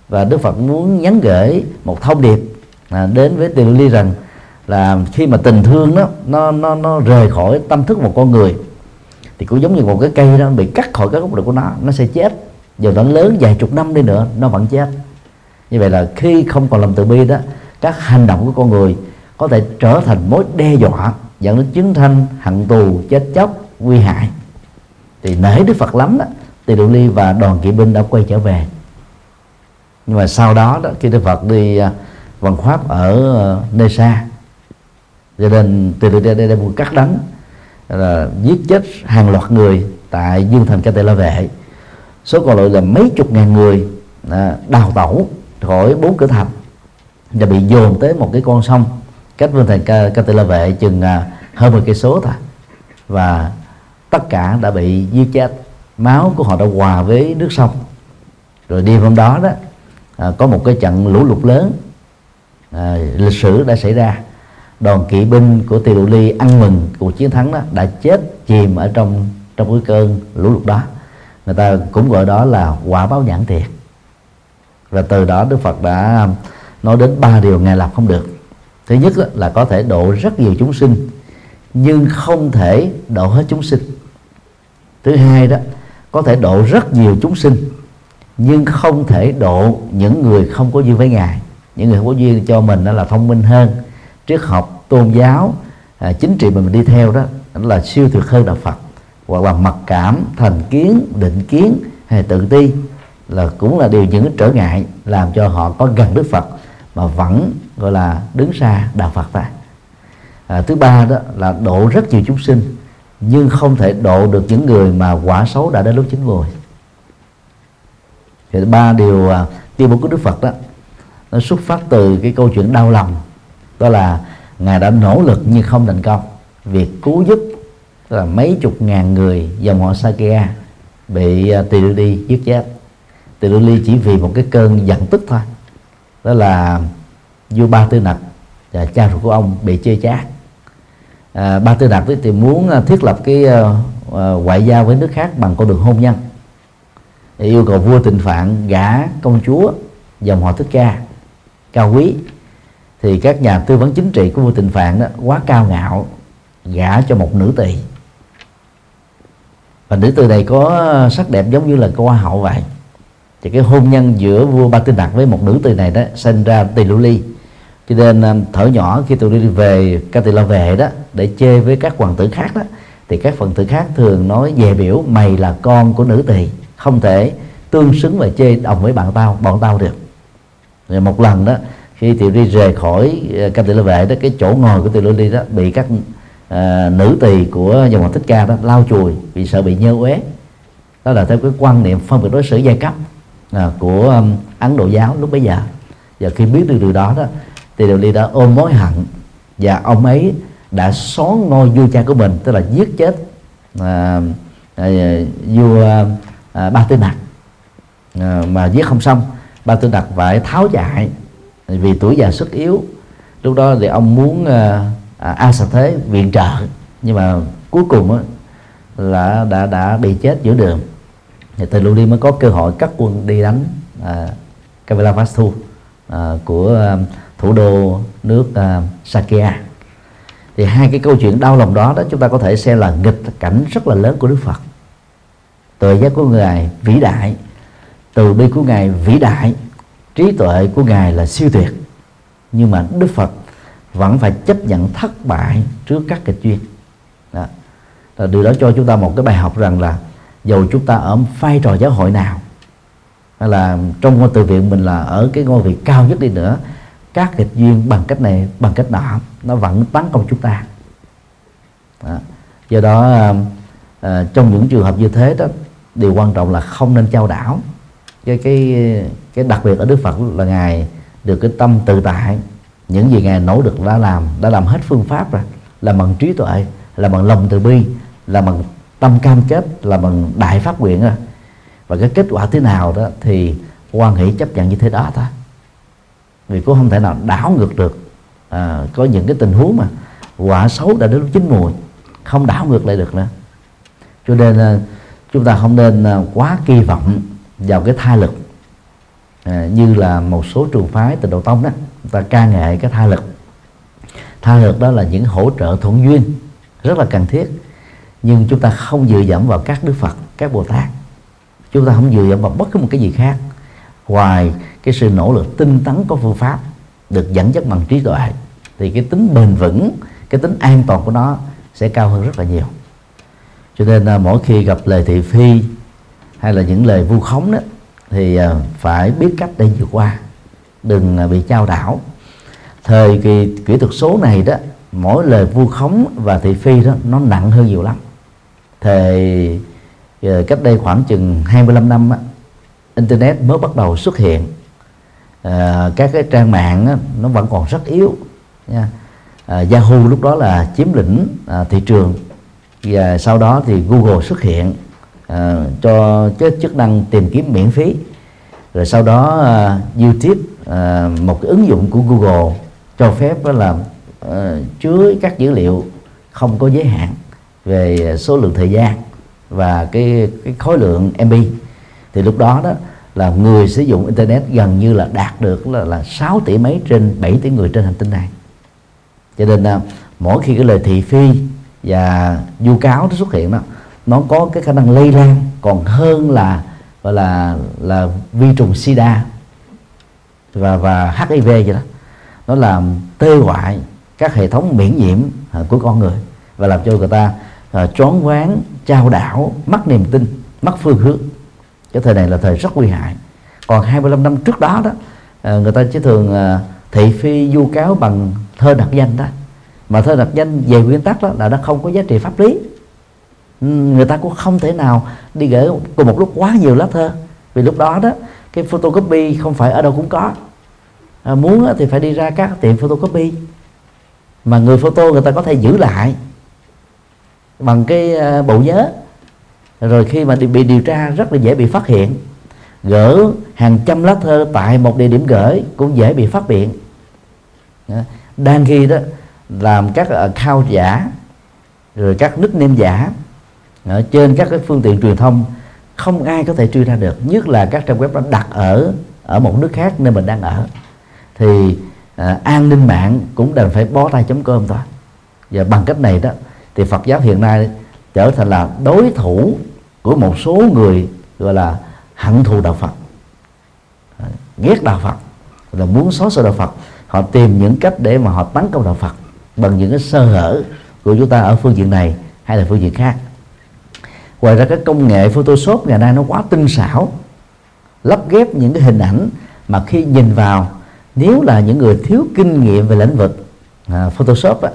Và Đức Phật muốn nhắn gửi một thông điệp à, đến với Tỳ Ly rằng là khi mà tình thương đó nó nó nó rời khỏi tâm thức một con người thì cũng giống như một cái cây đó bị cắt khỏi cái gốc rễ của nó nó sẽ chết. Dù nó lớn vài chục năm đi nữa nó vẫn chết như vậy là khi không còn lòng từ bi đó các hành động của con người có thể trở thành mối đe dọa dẫn đến chiến thanh hận tù chết chóc nguy hại. Thì nể đức phật lắm đó thì độ ly và đoàn kỵ binh đã quay trở về. Nhưng mà sau đó đó khi đức phật đi uh, pháp ở à, nơi xa cho nên từ từ đây đây quân cắt đánh là giết chết hàng loạt người tại dương thành ca tê la vệ. Số còn lại là mấy chục ngàn người à, đào tẩu khỏi bốn cửa thành và bị dồn tới một cái con sông cách vương thành ca, ca la vệ chừng à, hơn 10 cây số thôi. Và tất cả đã bị giết chết. Máu của họ đã hòa với nước sông. Rồi đêm hôm đó đó à, có một cái trận lũ lụt lớn à, lịch sử đã xảy ra. Đoàn kỵ binh của Tỳ Ly ăn mừng cuộc chiến thắng đó đã chết chìm ở trong trong cái cơn lũ lụt đó. Người ta cũng gọi đó là quả báo nhãn thiệt và từ đó Đức Phật đã um, nói đến ba điều ngài làm không được. Thứ nhất là có thể độ rất nhiều chúng sinh nhưng không thể độ hết chúng sinh. Thứ hai đó có thể độ rất nhiều chúng sinh nhưng không thể độ những người không có duyên với ngài. Những người không có duyên cho mình đó là thông minh hơn. Triết học tôn giáo à, chính trị mà mình đi theo đó, là siêu tuyệt hơn đạo phật. Hoặc là mặc cảm thành kiến định kiến hay tự ti là cũng là điều những trở ngại làm cho họ có gần đức phật mà vẫn gọi là đứng xa đạo phật ta. À, thứ ba đó là độ rất nhiều chúng sinh nhưng không thể độ được những người mà quả xấu đã đến lúc chín mùi thì ba điều à, tiêu bố của đức phật đó nó xuất phát từ cái câu chuyện đau lòng đó là ngài đã nỗ lực nhưng không thành công. Việc cứu giúp là mấy chục ngàn người dòng họ Sakya bị à, uh, tỳ đi giết chết. Lưu ly chỉ vì một cái cơn giận tức thôi. Đó là vua ba tư nặc và cha ruột của ông bị chê chát. À, ba tư nặc thì muốn à, thiết lập cái uh, ngoại giao với nước khác bằng con đường hôn nhân. Thì yêu cầu vua tịnh phạn gả công chúa dòng họ thích ca cao quý. Thì các nhà tư vấn chính trị của vua tịnh phạn đó quá cao ngạo gả cho một nữ tỳ. Và nữ tỳ này có sắc đẹp giống như là cô hoa hậu vậy thì cái hôn nhân giữa vua ba tư nặc với một nữ từ này đó sinh ra tỳ lưu ly cho nên um, thở nhỏ khi tỳ đi về ca tỳ la về đó để chơi với các hoàng tử khác đó thì các phần tử khác thường nói về biểu mày là con của nữ tỳ không thể tương xứng và chơi đồng với bạn tao bọn tao được. Rồi một lần đó khi tiểu đi rời khỏi ca tỳ la vệ đó cái chỗ ngồi của tiểu ly đó bị các à, nữ tỳ của dòng họ thích ca đó lau chùi vì sợ bị nhơ uế. Đó là theo cái quan niệm phân biệt đối xử giai cấp à, của um, ấn độ giáo lúc bấy giờ. Và khi biết được điều đó đó thì điều ly đã ôm mối hận và ông ấy đã xóa ngôi vua cha của mình tức là giết chết à, à, vua à, ba tư nặc. À, mà giết không xong ba tư nặc phải tháo chạy vì tuổi già sức yếu. Lúc đó thì ông muốn à, à, a sạch thế viện trợ nhưng mà cuối cùng á, là đã đã bị chết giữa đường thì từ Ludi mới có cơ hội cắt quân đi đánh à, Kavilavastu à, của à, thủ đô nước à, Sakya. Thì hai cái câu chuyện đau lòng đó đó chúng ta có thể xem là nghịch cảnh rất là lớn của Đức Phật. Tuệ giác của ngài vĩ đại từ bi của ngài vĩ đại trí tuệ của ngài là siêu tuyệt. Nhưng mà Đức Phật vẫn phải chấp nhận thất bại trước các kịch duyên. Đó. điều đó cho chúng ta một cái bài học rằng là dù chúng ta ở vai trò giáo hội nào hay là trong ngôi từ viện mình là ở cái ngôi vị cao nhất đi nữa các nghịch duyên bằng cách này bằng cách nọ nó vẫn tấn công chúng ta. Đó. do đó à, à, trong những trường hợp như thế đó điều quan trọng là không nên trao đảo cái cái cái đặc biệt ở Đức Phật là ngài được cái tâm tự tại. Những gì ngài nỗ lực đã làm đã làm hết phương pháp rồi. Là bằng trí tuệ là bằng lòng từ bi là bằng tâm cam kết là bằng đại phát nguyện rồi và cái kết quả thế nào đó thì quan hệ chấp nhận như thế đó thôi. Vì cũng không thể nào đảo ngược được. À, có những cái tình huống mà quả xấu đã đến lúc chín mùi không đảo ngược lại được nữa. Cho nên à, chúng ta không nên à, quá kỳ vọng vào cái thai lực. À, như là một số trường phái từ đầu tông đó người ta ca ngợi cái thai lực. Thai lực đó là những hỗ trợ thuận duyên rất là cần thiết nhưng chúng ta không dựa dẫm vào các đức phật, các bồ tát. Chúng ta không dựa dẫm vào bất cứ một cái gì khác. Ngoài cái sự nỗ lực tinh tấn có phương pháp được dẫn dắt bằng trí tuệ, thì cái tính bền vững, cái tính an toàn của nó sẽ cao hơn rất là nhiều. Cho nên à, mỗi khi gặp lời thị phi hay là những lời vu khống đó, thì à, phải biết cách để vượt qua. Đừng à, bị trao đảo. Thời kỳ kỹ thuật số này đó, mỗi lời vu khống và thị phi đó, nó nặng hơn nhiều lắm thời ờ, cách đây khoảng chừng 25 năm á, internet mới bắt đầu xuất hiện. À, các cái trang mạng á, nó vẫn còn rất yếu nha. À, Yahoo lúc đó là chiếm lĩnh à, thị trường. Và sau đó thì Google xuất hiện à, cho cái chức năng tìm kiếm miễn phí. Rồi sau đó à, YouTube à, một cái ứng dụng của Google cho phép đó là à, chứa các dữ liệu không có giới hạn về số lượng thời gian và cái cái khối lượng MB thì lúc đó đó là người sử dụng internet gần như là đạt được là là 6 tỷ mấy trên 7 tỷ người trên hành tinh này. Cho nên là mỗi khi cái lời thị phi và vu cáo nó xuất hiện đó, nó có cái khả năng lây lan còn hơn là, gọi là là vi trùng sida và và hiv vậy đó. Nó làm tê hoại các hệ thống miễn nhiễm à, của con người và làm cho người ta uh, choáng váng trao đảo mất niềm tin mất phương hướng. Cái thời này là thời rất nguy hại. Còn 25 năm trước đó đó uh, người ta chỉ thường uh, thị phi du cáo bằng thơ đặc danh đó. Mà thơ đặc danh về nguyên tắc đó là nó không có giá trị pháp lý. Ừ, người ta cũng không thể nào đi gửi cùng một lúc quá nhiều lá thơ. Vì lúc đó đó cái photocopy không phải ở đâu cũng có. À, muốn thì phải đi ra các tiệm photocopy. Mà người photo người ta có thể giữ lại bằng cái ờ, bộ nhớ. Rồi khi mà bị điều tra rất là dễ bị phát hiện. Gỡ hàng trăm lá thơ tại một địa điểm gửi cũng dễ bị phát hiện. Đang khi đó làm các account giả rồi các nickname giả ở trên các cái phương tiện truyền thông không ai có thể truy ra được nhất là các trang web đó đặt ở ở một nước khác nơi mình đang ở. Thì à, an ninh mạng cũng đành phải bó tay chấm cơm thôi. Và bằng cách này đó thì Phật giáo hiện nay trở thành là đối thủ của một số người gọi là hận thù đạo Phật. Ghét đạo Phật là muốn xóa sổ đạo Phật. Họ tìm những cách để mà họ tấn công đạo Phật bằng những cái sơ hở của chúng ta ở phương diện này hay là phương diện khác. Ngoài ra cái công nghệ photoshop ngày nay nó quá tinh xảo lắp ghép những cái hình ảnh mà khi nhìn vào nếu là những người thiếu kinh nghiệm về lĩnh vực à, photoshop á,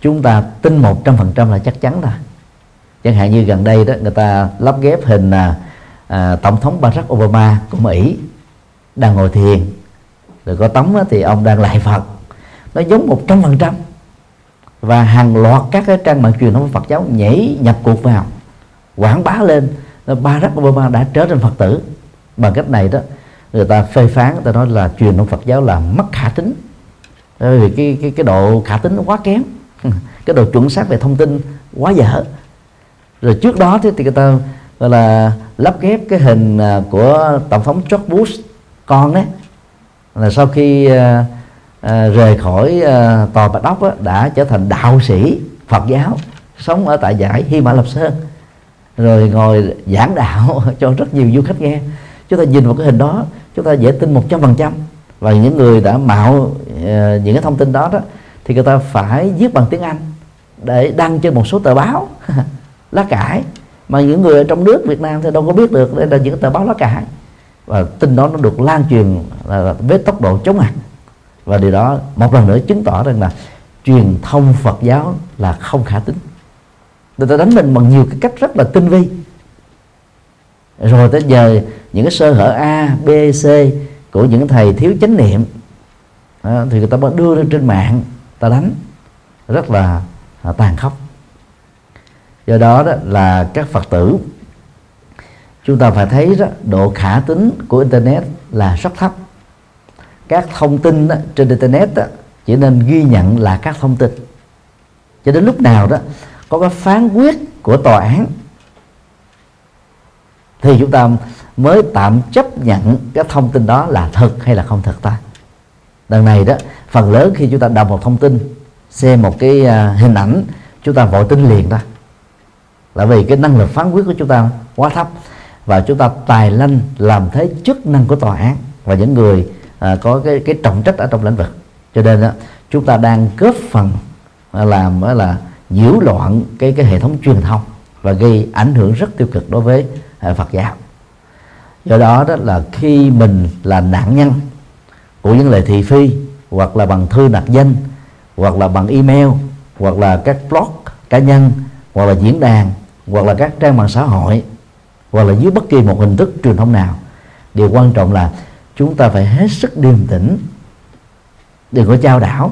chúng ta tin một trăm phần trăm là chắc chắn rồi chẳng hạn như gần đây đó người ta lắp ghép hình à, à, tổng thống Barack Obama của Mỹ đang ngồi thiền. Rồi có tấm thì ông đang lại Phật. Nó giống một trăm phần trăm. Và hàng loạt các cái trang mạng truyền thống Phật giáo nhảy nhập cuộc vào quảng bá lên. Barack Obama đã trở thành Phật tử. Bằng cách này đó người ta phê phán người ta nói là truyền thống Phật giáo là mất khả tính. Bởi vì cái cái cái độ khả tính nó quá kém. cái độ chuẩn xác về thông tin quá dở. Rồi trước đó thì, thì người ta gọi là lắp ghép cái hình à, của tổng thống George Bush con đấy là sau khi uh, uh, rời khỏi uh, tòa bạch ốc á, đã trở thành đạo sĩ Phật giáo sống ở tại giải Hy Mã Lập Sơn. Rồi ngồi giảng đạo cho rất nhiều du khách nghe. Chúng ta nhìn vào cái hình đó chúng ta dễ tin một trăm phần trăm. Và những người đã mạo uh, những cái thông tin đó đó thì người ta phải viết bằng tiếng Anh để đăng trên một số tờ báo lá cải. Mà những người ở trong nước Việt Nam thì đâu có biết được đây là những tờ báo lá cải. Và tin đó nó được lan truyền là với tốc độ chóng mặt. Và điều đó một lần nữa chứng tỏ rằng là truyền thông Phật giáo là không khả tính. Người ta đánh mình bằng nhiều cái cách rất là tinh vi. Rồi tới giờ những cái sơ hở A B C của những thầy thiếu chánh niệm à, thì người ta mới đưa lên trên mạng ta đánh rất là à, tàn khốc. Do đó, đó là các phật tử chúng ta phải thấy đó, độ khả tính của internet là rất thấp. Các thông tin đó, trên internet đó, chỉ nên ghi nhận là các thông tin. Cho đến lúc nào đó có cái phán quyết của tòa án thì chúng ta mới tạm chấp nhận cái thông tin đó là thật hay là không thật ta. Lần này đó phần lớn khi chúng ta đọc một thông tin xem một cái à, hình ảnh chúng ta vội tin liền ra, là vì cái năng lực phán quyết của chúng ta quá thấp và chúng ta tài lanh làm thế chức năng của tòa án và những người à, có cái cái trọng trách ở trong lĩnh vực. Cho nên đó, chúng ta đang góp phần à, làm đó là nhiễu loạn cái cái hệ thống truyền thông và gây ảnh hưởng rất tiêu cực đối với à, Phật giáo. Do đó đó là khi mình là nạn nhân của những lời thị phi hoặc là bằng thư nạc danh, hoặc là bằng email, hoặc là các blog cá nhân, hoặc là diễn đàn, hoặc là các trang mạng xã hội, hoặc là dưới bất kỳ một hình thức truyền thông nào. Điều quan trọng là chúng ta phải hết sức điềm tĩnh, đừng có trao đảo.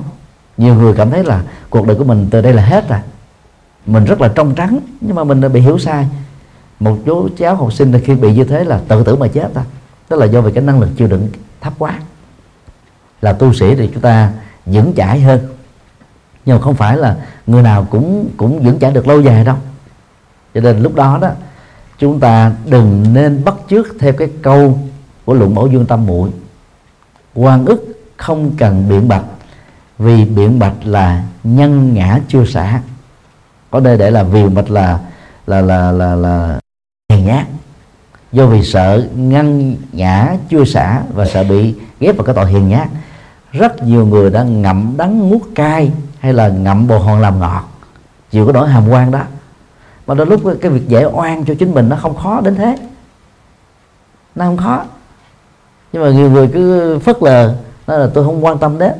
Nhiều người cảm thấy là cuộc đời của mình từ đây là hết rồi. Mình rất là trong trắng, nhưng mà mình đã bị hiểu sai. Một chú cháu học sinh khi bị như thế là tự tử mà chết ta. Đó là do vì cái năng lực chịu đựng thấp quá là tu sĩ thì chúng ta vững chãi hơn. Nhưng mà không phải là người nào cũng cũng vững chãi được lâu dài đâu. Cho nên lúc đó đó, chúng ta đừng nên bắt chước theo cái câu của luận mẫu dương tâm muội. Quan ức không cần biện bạch, vì biện bạch là nhân ngã chưa xả. Có đây để là vì bạch là là là là là hèn nhát. Do vì sợ ngăn ngã chưa xả và sợ bị ghép vào cái tội hiền nhát rất nhiều người đã ngậm đắng nuốt cay hay là ngậm bồ hòn làm ngọt. Chịu cái nỗi hàm quan đó. Mà đôi lúc cái việc giải oan cho chính mình nó không khó đến thế. Nó không khó. Nhưng mà nhiều người cứ phớt lờ, nói là tôi không quan tâm đến.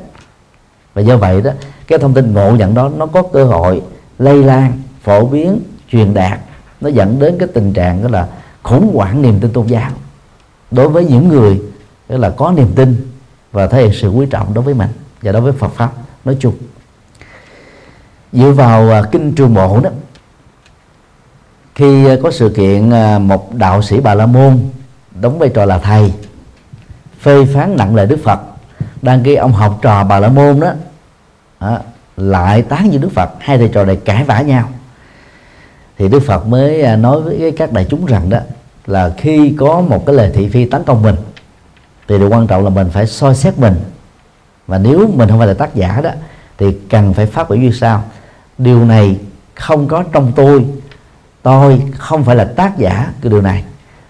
Và do vậy đó, cái thông tin ngộ nhận đó, nó có cơ hội lây lan, phổ biến, truyền đạt. Nó dẫn đến cái tình trạng đó là khủng hoảng niềm tin tôn giáo. Đối với những người, đó là có niềm tin và thể hiện sự quý trọng đối với mình và đối với Phật pháp. Nói chung dựa vào à, kinh trường bộ đó khi có sự kiện à, một đạo sĩ bà la môn đóng vai trò là thầy phê phán nặng lời đức phật đang khi ông học trò bà la môn đó à, lại tán như đức phật hai thầy trò này cãi vã nhau. Thì đức phật mới à, nói với các đại chúng rằng đó là khi có một cái lời thị phi tấn công mình thì điều quan trọng là mình phải soi xét mình. Và nếu mình không phải là tác giả đó, thì cần phải phát biểu như sau điều này không có trong tôi. Tôi không phải là tác giả cái điều này.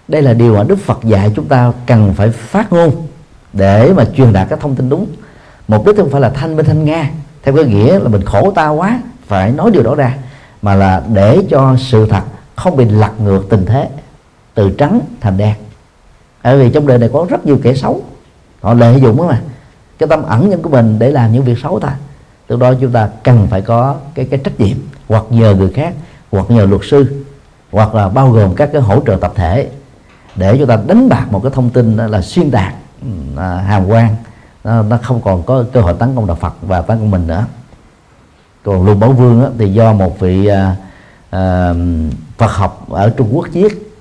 Đây là điều mà đức phật dạy chúng ta cần phải phát ngôn để mà truyền đạt các thông tin đúng. Mục đích không phải là thanh minh thanh nga, theo cái nghĩa là mình khổ ta quá, phải nói điều đó ra, mà là để cho sự thật không bị lật ngược tình thế, từ trắng thành đen bởi vì trong đời này có rất nhiều kẻ xấu. Họ lợi dụng đó mà. Cái tâm ẩn nhân của mình để làm những việc xấu ta. Từ đó chúng ta cần phải có cái cái trách nhiệm. Hoặc nhờ người khác hoặc nhờ luật sư hoặc là bao gồm các cái hỗ trợ tập thể để chúng ta đánh bạc một cái thông tin là xuyên tạc ừ, à, hàm quan. Nó, nó không còn có cơ hội tấn công đạo Phật và tấn công mình nữa. Còn Lưu Bảo Vương đó, thì do một vị à, à, Phật học ở Trung Quốc viết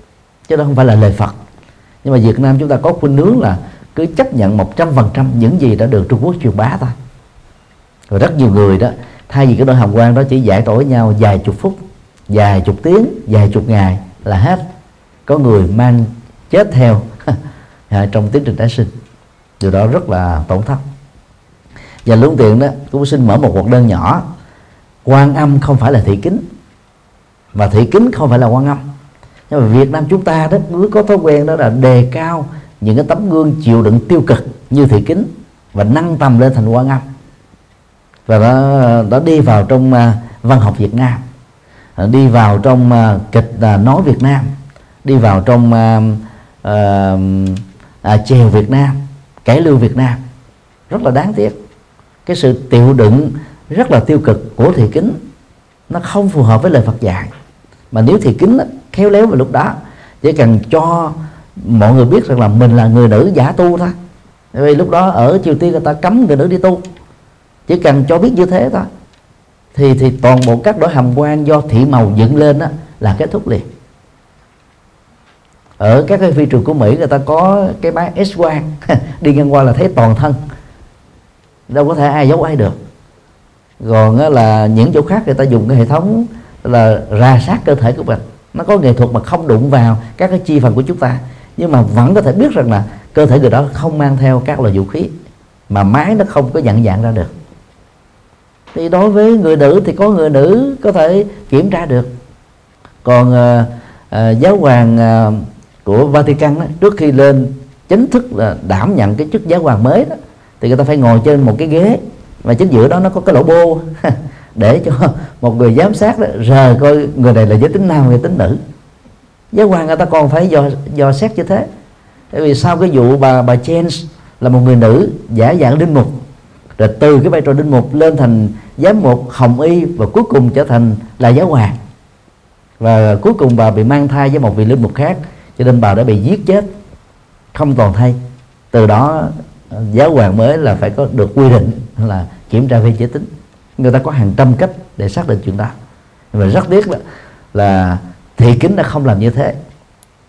chứ đó không phải là lời Phật nhưng mà Việt Nam chúng ta có khuynh hướng là cứ chấp nhận một trăm phần trăm những gì đã được Trung Quốc truyền bá thôi. Rồi rất nhiều người đó, thay vì cái nỗi hàm quan đó chỉ giải tỏa với nhau vài chục phút, vài chục tiếng, vài chục ngày là hết. Có người mang chết theo dạ, trong tiến trình tái sinh. Điều đó rất là tổn thất. Và lương tiện đó, cũng xin mở một cuộc đơn nhỏ. Quan âm không phải là thị kính và thị kính không phải là quan âm nhưng mà Việt Nam chúng ta đó cứ có thói quen đó là đề cao những cái tấm gương chịu đựng tiêu cực như thị kính và nâng tầm lên thành quan âm. Và nó nó đi vào trong à, văn học Việt Nam à, đi vào trong à, kịch nói Việt Nam đi vào trong uh, uh, uh, chèo Việt Nam cải lưu Việt Nam. Rất là đáng tiếc. Cái sự tiêu đựng rất là tiêu cực của thị kính nó không phù hợp với lời Phật dạy. Mà nếu thị kính khéo léo vào lúc đó. Chỉ cần cho mọi người biết rằng là mình là người nữ giả tu thôi. Vì lúc đó ở Triều Tiên người ta cấm người nữ đi tu. Chỉ cần cho biết như thế thôi. Thì thì toàn bộ các đổi hàm quan do thị màu dựng lên đó là kết thúc liền. Ở các cái phi trường của Mỹ người ta có cái máy X quang. Đi ngang qua là thấy toàn thân. Đâu có thể ai giấu ai được. Còn là những chỗ khác người ta dùng cái hệ thống là ra sát cơ thể của mình nó có nghệ thuật mà không đụng vào các cái chi phần của chúng ta. Nhưng mà vẫn có thể biết rằng là cơ thể người đó không mang theo các loại vũ khí mà máy nó không có nhận dạng ra được. Thì đối với người nữ thì có người nữ có thể kiểm tra được. Còn uh, uh, giáo hoàng uh, của Vatican đó, trước khi lên chính thức là đảm nhận cái chức giáo hoàng mới đó thì người ta phải ngồi trên một cái ghế và chính giữa đó nó có cái lỗ bô. để cho một người giám sát đó, rờ coi người này là giới tính nam hay tính nữ. Giáo hoàng người ta còn phải do do xét như thế. Tại vì sau cái vụ bà bà Jens là một người nữ giả dạng đinh mục rồi từ cái vai trò đinh mục lên thành giám mục hồng y và cuối cùng trở thành là giáo hoàng. Và cuối cùng bà bị mang thai với một vị linh mục khác cho nên bà đã bị giết chết. Không toàn thay từ đó giáo hoàng mới là phải có được quy định là kiểm tra về giới tính người ta có hàng trăm cách để xác định chuyện đó. Và rất tiếc là, là thị kính đã không làm như thế.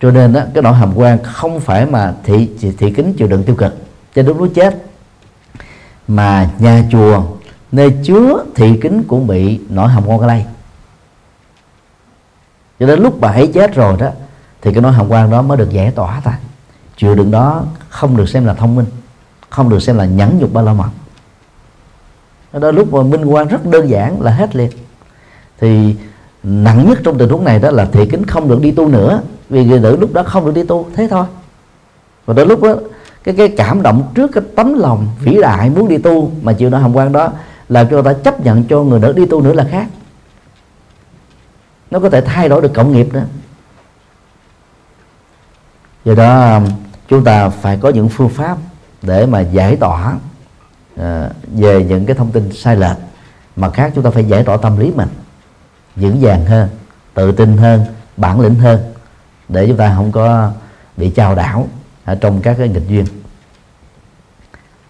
Cho nên đó, cái nỗi hàm quan không phải mà thị thị kính chịu đựng tiêu cực. Cho đến lúc chết mà nhà chùa nơi chứa thị kính cũng bị nỗi hàm quang lây cho đến lúc bà ấy chết rồi đó thì cái nỗi hàm quang đó mới được giải tỏa ta chịu đựng đó không được xem là thông minh không được xem là nhẫn nhục ba la mật đó lúc mà minh quan rất đơn giản là hết liền. Thì nặng nhất trong tình huống này đó là thị kính không được đi tu nữa, vì người nữ lúc đó không được đi tu, thế thôi. Và đến lúc đó cái cái cảm động trước cái tấm lòng vĩ đại muốn đi tu mà chịu nỗi hồng quan đó là cho ta chấp nhận cho người nữ đi tu nữa là khác. Nó có thể thay đổi được cộng nghiệp nữa. Do đó, chúng ta phải có những phương pháp để mà giải tỏa Ờ, về những cái thông tin sai lệch mặt khác chúng ta phải giải tỏa tâm lý mình vững vàng hơn tự tin hơn bản lĩnh hơn để chúng ta không có bị chào đảo ở trong các cái nghịch duyên.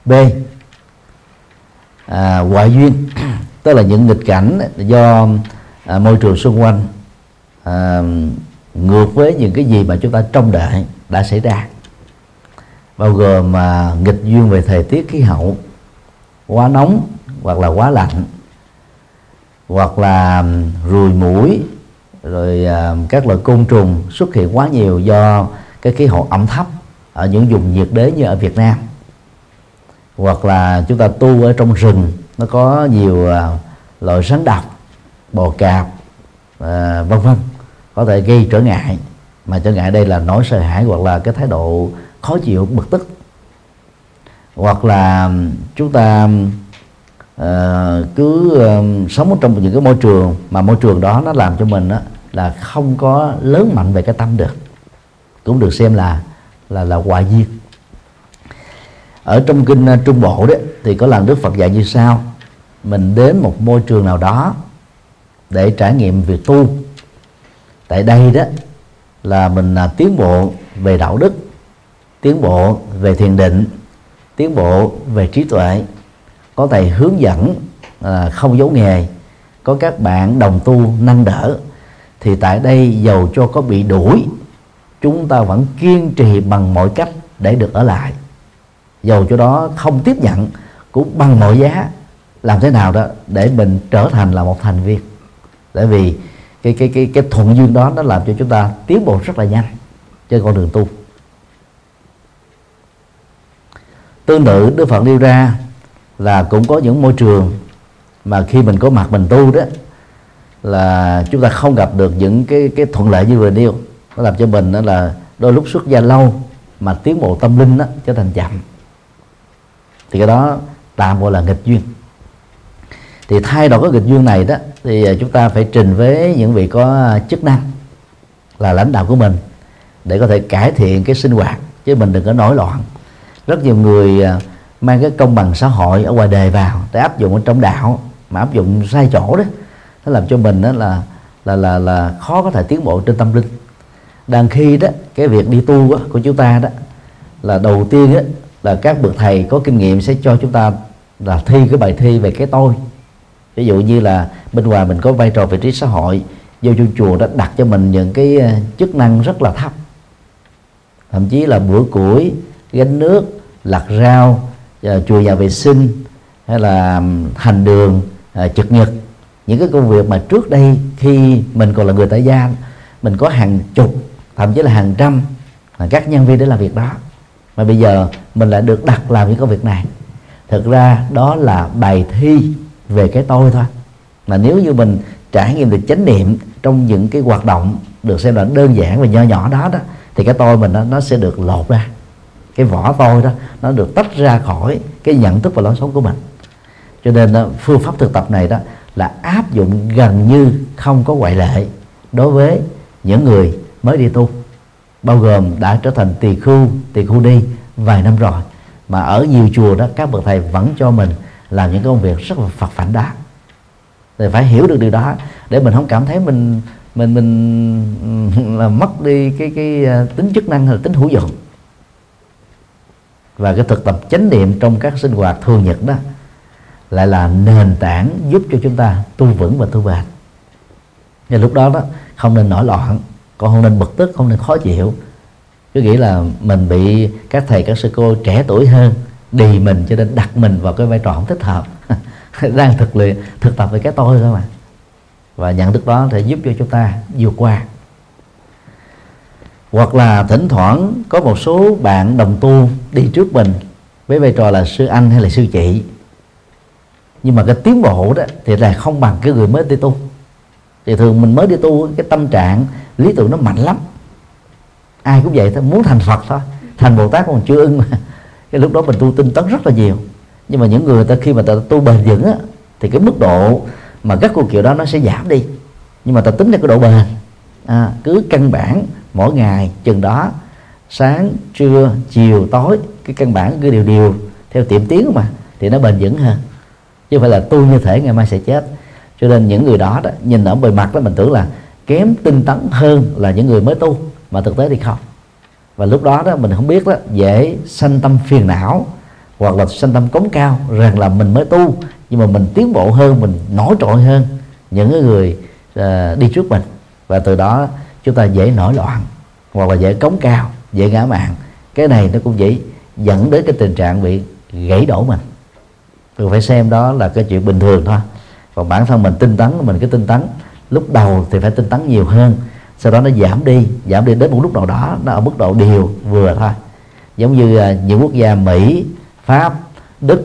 B à, ngoại duyên tức là những nghịch cảnh do à, môi trường xung quanh à, ngược với những cái gì mà chúng ta trông đợi đã xảy ra bao gồm mà nghịch duyên về thời tiết khí hậu quá nóng hoặc là quá lạnh hoặc là ruồi mũi rồi các loại côn trùng xuất hiện quá nhiều do cái khí hậu ẩm thấp ở những vùng nhiệt đới như ở Việt Nam. Hoặc là chúng ta tu ở trong rừng nó có nhiều ờ, loại rắn độc bò cạp à, vân vân có thể gây trở ngại. Mà trở ngại đây là nỗi sợ hãi hoặc là cái thái độ khó chịu bực tức hoặc là chúng ta uh, cứ uh, sống trong những cái môi trường mà môi trường đó nó làm cho mình đó, là không có lớn mạnh về cái tâm được. Cũng được xem là là là quả duyên. Ở trong kinh trung bộ đấy thì có lần đức phật dạy như sau. Mình đến một môi trường nào đó để trải nghiệm việc tu. Tại đây đó là mình là tiến bộ về đạo đức tiến bộ về thiền định tiến bộ về trí tuệ có thầy hướng dẫn à, không giấu nghề có các bạn đồng tu nâng đỡ thì tại đây dầu cho có bị đuổi chúng ta vẫn kiên trì bằng mọi cách để được ở lại. Dầu cho đó không tiếp nhận cũng bằng mọi giá làm thế nào đó để mình trở thành là một thành viên. Tại vì cái cái cái cái thuận duyên đó nó làm cho chúng ta tiến bộ rất là nhanh trên con đường tu. Tương tự đức phật nêu ra là cũng có những môi trường mà khi mình có mặt mình tu đó, là chúng ta không gặp được những cái cái thuận lợi như vừa nêu. Nó làm cho mình đó là đôi lúc xuất gia lâu mà tiến bộ tâm linh đó trở thành chậm. Thì cái đó tạm gọi là nghịch duyên. Thì thay đổi cái nghịch duyên này đó, thì à, chúng ta phải trình với những vị có à, chức năng là lãnh đạo của mình để có thể cải thiện cái sinh hoạt chứ mình đừng có nổi loạn rất nhiều người à, mang cái công bằng xã hội ở ngoài đề vào để áp dụng ở trong đạo mà áp dụng sai chỗ đó. Nó làm cho mình đó là là là là khó có thể tiến bộ trên tâm linh. Đang khi đó cái việc đi tu đó, của chúng ta đó là đầu tiên đó, là các bậc thầy có kinh nghiệm sẽ cho chúng ta là thi cái bài thi về cái tôi. Ví dụ như là bên ngoài mình có vai trò vị trí xã hội vô trong chùa đã đặt cho mình những cái à, chức năng rất là thấp. Thậm chí là bữa củi gánh nước lặt rau ờ, chùi nhà vệ sinh hay là hành đường ờ, trực nhật. Những cái công việc mà trước đây khi mình còn là người tại gia mình có hàng chục thậm chí là hàng trăm các nhân viên để làm việc đó. Mà bây giờ mình lại được đặt làm những công việc này. Thực ra đó là bài thi về cái tôi thôi. Mà nếu như mình trải nghiệm được chánh niệm trong những cái hoạt động được xem là đơn giản và nho nhỏ đó đó thì cái tôi mình nó, nó sẽ được lột ra cái vỏ tôi đó, nó được tách ra khỏi cái nhận thức và lối sống của mình. Cho nên phương pháp thực tập này đó là áp dụng gần như không có ngoại lệ đối với những người mới đi tu, bao gồm đã trở thành tỳ khưu tỳ khưu đi vài năm rồi. Mà ở nhiều chùa đó, các bậc thầy vẫn cho mình làm những công việc rất là phật phản đá. Thì phải hiểu được điều đó để mình không cảm thấy mình mình mình ừ, là mất đi cái cái ờ, tính chức năng hay là tính hữu dụng và cái thực tập chánh niệm trong các sinh hoạt thường nhật đó lại là nền tảng giúp cho chúng ta tu vững và tu bền. Nên lúc đó đó, không nên nổi loạn, còn không nên bực tức, không nên khó chịu. Cứ nghĩ là mình bị các thầy, các sư cô trẻ tuổi hơn đì mình cho nên đặt mình vào cái vai trò không thích hợp. Đang thực luyện, thực tập về cái tôi thôi mà. Và nhận thức đó sẽ giúp cho chúng ta vượt qua hoặc là thỉnh thoảng có một số bạn đồng tu đi trước mình với vai trò là sư anh hay là sư chị. Nhưng mà cái tiến bộ đó thì là không bằng cái người mới đi tu. Thì thường mình mới đi tu cái tâm trạng lý tưởng nó mạnh lắm. Ai cũng vậy thôi muốn thành phật thôi. Thành bồ tát còn chưa ưng mà. Cái lúc đó mình tu tinh tấn rất là nhiều. Nhưng mà những người ta khi mà ta tu bền vững á, thì cái mức độ mà các cô kiểu đó nó sẽ giảm đi. Nhưng mà ta tính ra cái độ bền à, cứ căn bản mỗi ngày chừng đó sáng trưa chiều tối cái căn bản cứ đều đều theo tiệm tiến mà thì nó bền vững hơn. Chứ không phải là tu như thể ngày mai sẽ chết. Cho nên những người đó đó nhìn ở bề mặt đó mình tưởng là kém tinh tấn hơn là những người mới tu mà thực tế thì không. Và lúc đó đó mình không biết đó dễ sanh tâm phiền não hoặc là sanh tâm cống cao rằng là mình mới tu nhưng mà mình tiến bộ hơn mình nổi trội hơn những người uh, đi trước mình và từ đó chúng ta dễ nổi loạn hoặc là dễ cống cao dễ ngã mạng cái này nó cũng dễ dẫn đến cái tình trạng bị gãy đổ mình. Tôi phải xem đó là cái chuyện bình thường thôi. Còn bản thân mình tinh tấn mình cứ tinh tấn lúc đầu thì phải tinh tấn nhiều hơn. Sau đó nó giảm đi giảm đi đến một lúc nào đó nó ở mức độ điều vừa thôi. Giống như à, những quốc gia mỹ pháp đức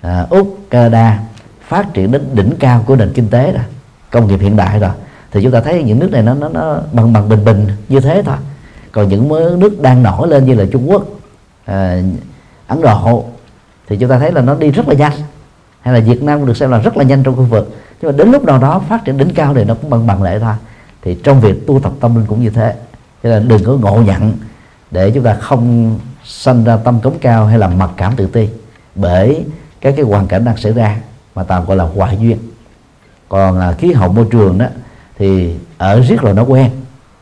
à, úc canada phát triển đến đỉnh cao của nền kinh tế rồi công nghiệp hiện đại rồi thì chúng ta thấy những nước này nó nó, nó bằng bằng bình bình như thế thôi. Còn những nước đang nổi lên như là trung quốc à, ấn độ thì chúng ta thấy là nó đi rất là nhanh. Hay là việt nam được xem là rất là nhanh trong khu vực. Nhưng mà đến lúc nào đó phát triển đỉnh cao thì nó cũng bằng bằng lệ thôi. Thì trong việc tu tập tâm linh cũng như thế. Cho nên đừng có ngộ nhận để chúng ta không sanh ra tâm cống cao hay là mặc cảm tự ti. Bởi các cái hoàn cảnh đang xảy ra mà tạm gọi là hoại duyên. Còn à, khí hậu môi trường đó thì ở riết rồi nó quen.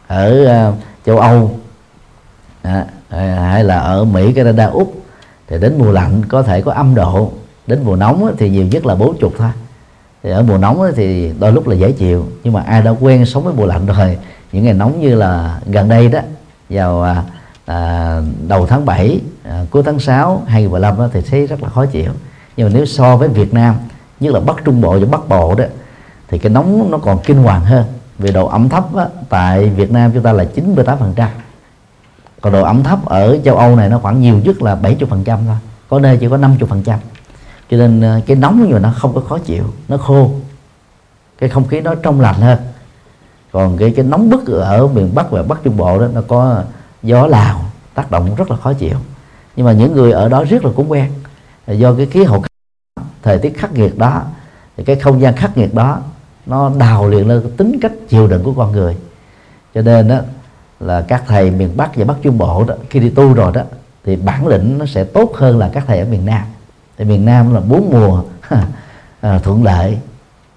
Ở uh, châu âu à, hay là ở mỹ canada úc thì đến mùa lạnh có thể có âm độ. Đến mùa nóng thì nhiều nhất là bốn chục thôi. Thì ở mùa nóng thì đôi lúc là dễ chịu. Nhưng mà ai đã quen sống với mùa lạnh rồi những ngày nóng như là gần đây đó vào à, đầu tháng 7 à, cuối tháng 6 2015 đó thì thấy rất là khó chịu. Nhưng mà nếu so với Việt Nam nhất là Bắc Trung Bộ và Bắc Bộ đó thì cái nóng nó còn kinh hoàng hơn. Vì độ ẩm thấp á, tại Việt Nam chúng ta là 98 phần trăm. Còn độ ẩm thấp ở châu Âu này nó khoảng nhiều nhất là 70 phần trăm thôi. Có nơi chỉ có 50 phần trăm. Cho nên ờ, cái nóng nhưng nó không có khó chịu nó khô. Cái không khí nó trong lành hơn. Còn cái cái nóng bức ở miền Bắc và Bắc Trung Bộ đó nó có gió lào tác động rất là khó chịu. Nhưng mà những người ở đó rất là cũng quen. Do cái khí hậu thời tiết khắc nghiệt đó thì cái không gian khắc nghiệt đó nó đào luyện lên tính cách chịu đựng của con người. Cho nên đó là các thầy miền Bắc và Bắc Trung Bộ đó khi đi tu rồi đó thì bản lĩnh nó sẽ tốt hơn là các thầy ở miền Nam. Thì miền Nam là bốn mùa à, thuận lợi.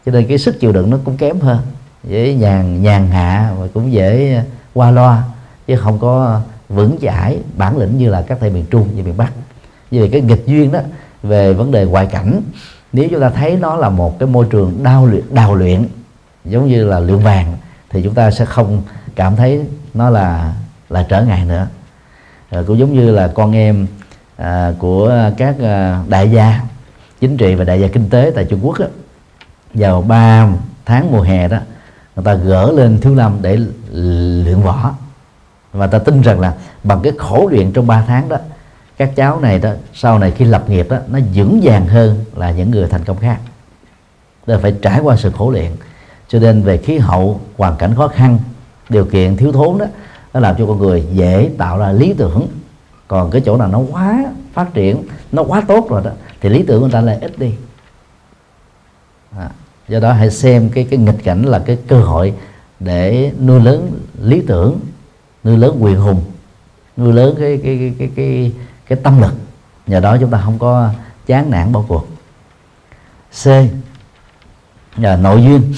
Cho nên cái sức chịu đựng nó cũng kém hơn. Dễ nhàn nhàn hạ và cũng dễ à, qua loa chứ không có vững chãi bản lĩnh như là các thầy miền Trung và miền Bắc. Vì vậy cái nghịch duyên đó về vấn đề ngoại cảnh nếu chúng ta thấy nó là một cái môi trường đào luyện đào luyện giống như là luyện vàng thì chúng ta sẽ không cảm thấy nó là là trở ngại nữa. À, cũng giống như là con em à, của các à, đại gia chính trị và đại gia kinh tế tại Trung Quốc đó, vào 3 tháng mùa hè đó người ta gỡ lên thiếu lâm để luyện võ. Và ta tin rằng là bằng cái khổ luyện trong 3 tháng đó các cháu này đó sau này khi lập nghiệp đó nó vững vàng hơn là những người thành công khác. Là phải trải qua sự khổ luyện. Cho nên về khí hậu hoàn cảnh khó khăn điều kiện thiếu thốn đó nó làm cho con người dễ tạo ra lý tưởng. Còn cái chỗ nào nó quá phát triển nó quá tốt rồi đó thì lý tưởng của người ta lại ít đi. À, do đó hãy xem cái cái nghịch cảnh là cái cơ hội để nuôi lớn lý tưởng nuôi lớn quyền hùng nuôi lớn cái cái cái cái cái, cái tâm lực. Nhờ đó chúng ta không có chán nản bỏ cuộc. C là nội duyên.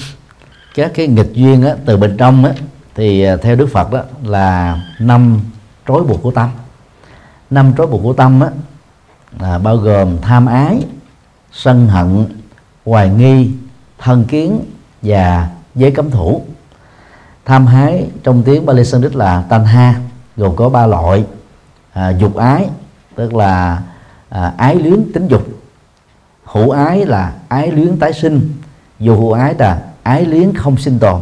Các cái nghịch duyên á, từ bên trong á, thì à, theo đức phật đó là năm trói buộc của tâm. Năm trói buộc của tâm á, là bao gồm tham ái sân hận hoài nghi thân kiến và giới cấm thủ. Tham hái trong tiếng Bali Sanskrit là tanha gồm có ba loại à, dục ái tức là à, ái luyến tính dục. Hữu ái là ái luyến tái sinh. Dù hữu ái là ái luyến không sinh tồn.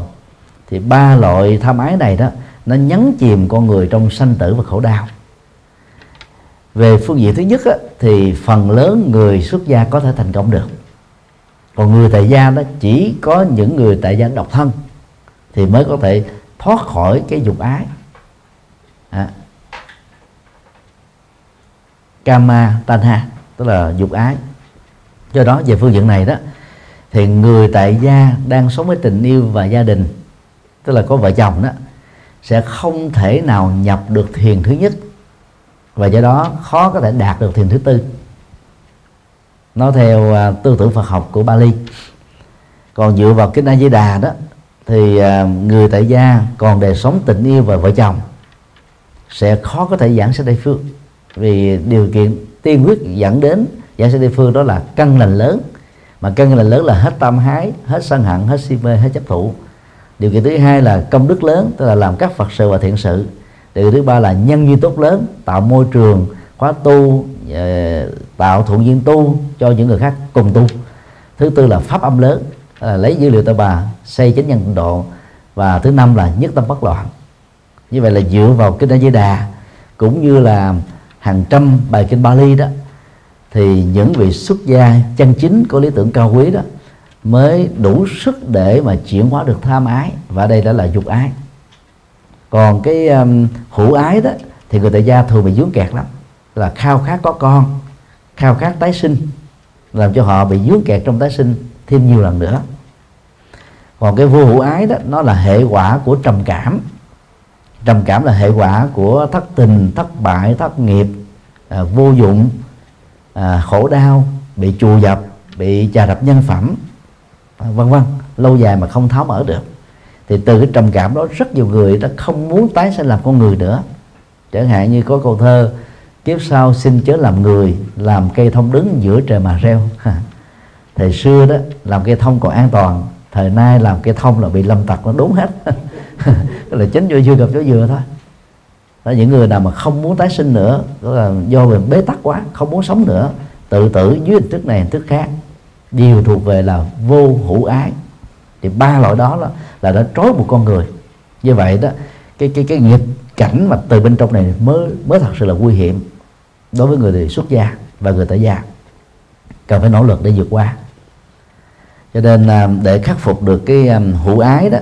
Thì ba loại tham ái này đó nó nhấn chìm con người trong sanh tử và khổ đau. Về phương diện thứ nhất á, thì phần lớn người xuất gia có thể thành công được. Còn người tại gia đó chỉ có những người tại gia độc thân thì mới có thể thoát khỏi cái dục ái. À kama tanha tức là dục ái. Do đó về phương diện này đó thì người tại gia đang sống với tình yêu và gia đình tức là có vợ chồng đó sẽ không thể nào nhập được thiền thứ nhất. Và do đó khó có thể đạt được thiền thứ tư. Nó theo uh, tư tưởng Phật học của Bali. Còn dựa vào kinh A Di Đà đó thì uh, người tại gia còn đời sống tình yêu và vợ chồng sẽ khó có thể giảng sanh Tây phương vì điều kiện tiên quyết dẫn đến giảng sinh Tây phương đó là căn lành lớn, mà căn lành lớn là hết tâm hái, hết sân hận, hết si mê, hết chấp thủ. Điều kiện thứ hai là công đức lớn, tức là làm các phật sự và thiện sự. Điều kiện thứ ba là nhân duyên tốt lớn, tạo môi trường, khóa tu ờ, tạo thuận duyên tu cho những người khác cùng tu. Thứ tư là pháp âm lớn là lấy dữ liệu ta bà, xây chánh nhân độ. Và thứ năm là nhất tâm bất loạn. Như vậy là dựa vào kinh A Di Đà, cũng như là hàng trăm bài kinh Bali đó thì những vị xuất gia chân chính có lý tưởng cao quý đó mới đủ sức để mà chuyển hóa được tham ái và đây đã là dục ái. Còn cái um, hữu ái đó thì người tại gia thường bị dướng kẹt lắm là khao khát có con khao khát tái sinh làm cho họ bị dướng kẹt trong tái sinh thêm nhiều lần nữa. Còn cái vô hữu ái đó nó là hệ quả của trầm cảm trầm cảm là hệ quả của thất tình thất bại thất nghiệp à, vô dụng à, khổ đau bị chù dập bị trà đập nhân phẩm à, vân vân. Lâu dài mà không tháo mở được. Thì từ cái trầm cảm đó rất nhiều người đã không muốn tái sinh làm con người nữa. Chẳng hạn như có câu thơ kiếp sau xin chớ làm người làm cây thông đứng giữa trời mà reo. Thời xưa đó làm cây thông còn an toàn thời nay làm cây thông là bị lâm tặc nó đốn hết. là chính vô dưa gặp chỗ dừa thôi. Đó, những người nào mà không muốn tái sinh nữa đó là do về bế tắc quá không muốn sống nữa tự tử dưới hình thức này hình thức khác. Đều thuộc về là vô hữu ái. Thì ba loại đó là, là đã trói một con người. Như vậy đó cái cái cái nghiệp cảnh mà từ bên trong này mới mới thật sự là nguy hiểm đối với người xuất gia và người tại gia. Cần phải nỗ lực để vượt qua. Cho nên à, để khắc phục được cái à, hữu ái đó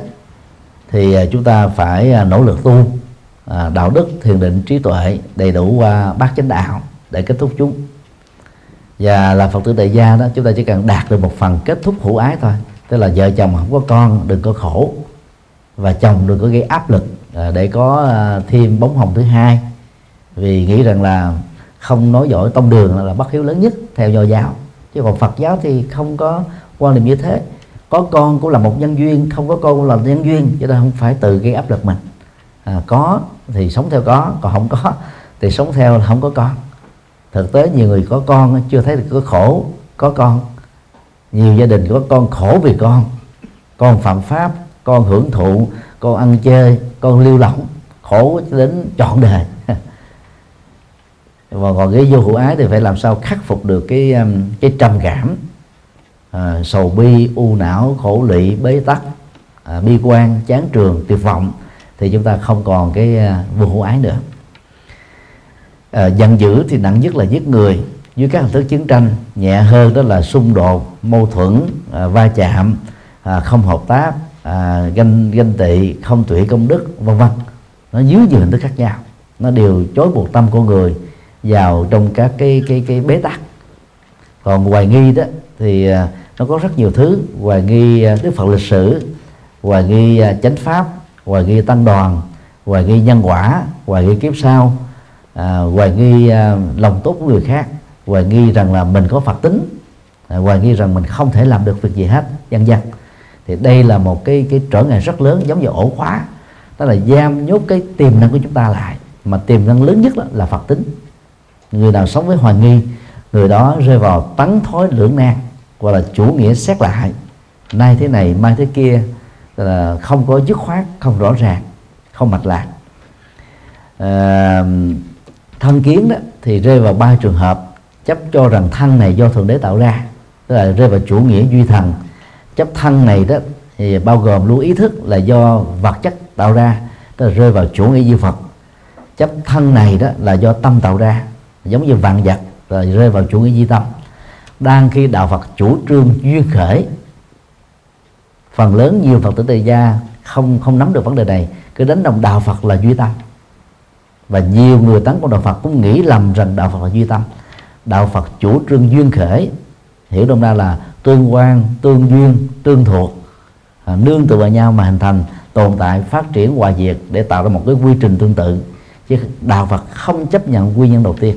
thì à, chúng ta phải à, nỗ lực tu. À, đạo đức, thiền định, trí tuệ đầy đủ qua bát chánh đạo để kết thúc chúng. Và là phật tử đại gia đó, chúng ta chỉ cần đạt được một phần kết thúc hữu ái thôi. Tức là vợ chồng không có con, đừng có khổ. Và chồng đừng có gây áp lực để có thêm bóng hồng thứ hai. Vì nghĩ rằng là không nói giỏi tông đường là bất hiếu lớn nhất theo nho giáo. Chứ còn phật giáo thì không có quan niệm như thế có con cũng là một nhân duyên không có con cũng là nhân duyên cho nên không phải tự gây áp lực mình. À, có thì sống theo có còn không có thì sống theo là không có con. Thực tế nhiều người có con chưa thấy được có khổ có con. Nhiều gia đình có con khổ vì con. Con phạm pháp con hưởng thụ con ăn chơi con lưu lỏng khổ đến trọn đời. Và còn cái vô hữu ái thì phải làm sao khắc phục được cái um, cái trầm cảm à, sầu bi u não khổ lụy bế tắc à, bi quan chán trường tuyệt vọng thì chúng ta không còn cái à, vô hữu ái nữa. À, giận dữ thì nặng nhất là giết người. Dưới các hình thức chiến tranh nhẹ hơn đó là xung đột mâu thuẫn à, va chạm à, không hợp tác à, ganh ganh tị không tụy công đức vân vân. Nó dưới nhiều hình thức khác nhau. Nó đều chối buộc tâm của người vào trong các cái cái cái bế tắc. Còn hoài nghi đó thì à, nó có rất nhiều thứ. Hoài nghi à, đức phật lịch sử hoài nghi à, chánh pháp hoài nghi tăng đoàn hoài nghi nhân quả hoài nghi kiếp sau à, hoài nghi à, lòng tốt của người khác hoài nghi rằng là mình có phật tính à, hoài nghi rằng mình không thể làm được việc gì hết vân vân. Thì đây là một cái cái trở ngại rất lớn giống như ổ khóa. Đó là giam nhốt cái tiềm năng của chúng ta lại mà tiềm năng lớn nhất là phật tính. Người nào sống với hoài nghi người đó rơi vào tấn thối lưỡng nan gọi là chủ nghĩa xét lại. Nay thế này mai thế kia là không có dứt khoát không rõ ràng không mạch lạc. À, thân kiến đó thì rơi vào ba trường hợp. Chấp cho rằng thân này do thượng đế tạo ra tức là rơi vào chủ nghĩa duy thần. Chấp thân này đó thì bao gồm luôn ý thức là do vật chất tạo ra tức là rơi vào chủ nghĩa duy phật. Chấp thân này đó là do tâm tạo ra giống như vạn vật rồi rơi vào chủ nghĩa duy tâm đang khi đạo Phật chủ trương duyên khởi phần lớn nhiều Phật tử tại gia không không nắm được vấn đề này. Cứ đánh đồng đạo Phật là duy tâm. Và nhiều người tấn công đạo Phật cũng nghĩ lầm rằng đạo Phật là duy tâm. Đạo Phật chủ trương duyên khởi hiểu đông ra là tương quan tương duyên tương thuộc à, nương tựa vào nhau mà hình thành tồn tại phát triển hòa diệt để tạo ra một cái quy trình tương tự. Chứ đạo Phật không chấp nhận nguyên nhân đầu tiên.